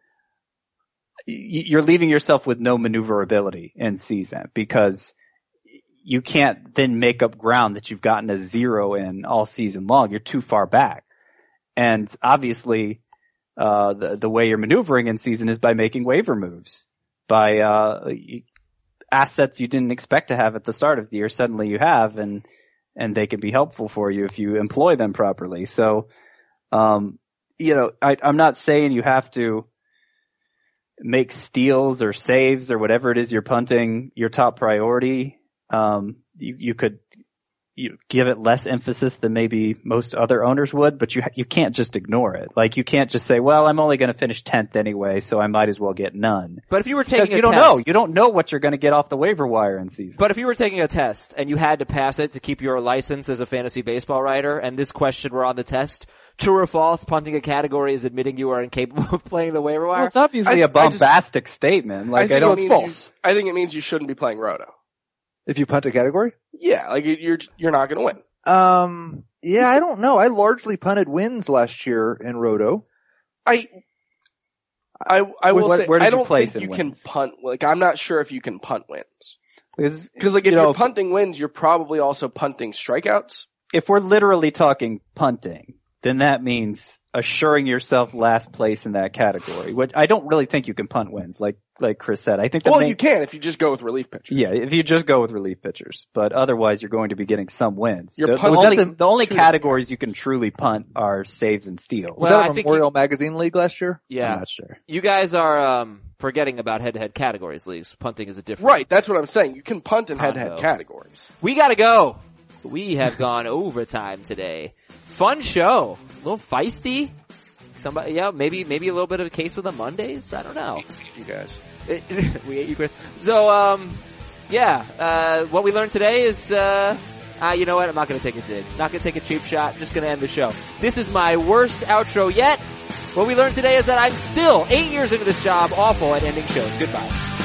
y- you're leaving yourself with no maneuverability in season because you can't then make up ground that you've gotten a zero in all season long. You're too far back. And obviously, uh, the, the way you're maneuvering in season is by making waiver moves, by, uh, assets you didn't expect to have at the start of the year. Suddenly you have and, and they can be helpful for you if you employ them properly. So, um, you know, I, I'm not saying you have to make steals or saves or whatever it is you're punting your top priority. Um, you, you could you give it less emphasis than maybe most other owners would, but you ha- you can't just ignore it. Like you can't just say, "Well, I'm only going to finish tenth anyway, so I might as well get none." But if you were Because taking you don't test, know. You don't know what you're going to get off the waiver wire in season. but if you were taking a test and you had to pass it to keep your license as a fantasy baseball writer, and this question were on the test, true or false, punting a category is admitting you are incapable of playing the waiver well, wire. it's obviously I- a I just- bombastic statement. Like I, think don't. it's false. You, I think it means you shouldn't be playing roto. If you punt a category? Yeah, like you- you're you're not going to win. Um, yeah, I don't know. I largely punted wins last year in Roto. I I I will Where- say where I you don't place think in you can punt. Like I'm not sure if you can punt wins Because like if You you know, are punting wins, you're probably also punting strikeouts. if we're literally talking punting, then that means assuring yourself last place in that category. Which I don't really think you can punt wins, like like Chris said. I think the Well, main, you can if you just go with relief pitchers. Yeah, if you just go with relief pitchers, but otherwise you're going to be getting some wins. You're the, the punting- only, Was that the- the only categories you can truly punt are saves and steals. Was Well, that I a think Memorial Magazine League last year? yeah. I'm not sure. You guys are, um, forgetting about head-to-head categories leagues. Punting is a different. Right, that's what I'm saying. You can punt in head-to-head Combo. categories. We gotta go. We have gone overtime today. Fun show. A little feisty. Somebody, yeah, maybe, maybe a little bit of a case of the Mondays. I don't know. You guys. we ate you, Chris. So, um, yeah, uh, what we learned today is, uh, ah, you know what? I'm not gonna take a dig. Not gonna take a cheap shot. Just gonna end the show. This is my worst outro yet. What we learned today is that I'm still eight years into this job awful at ending shows. Goodbye.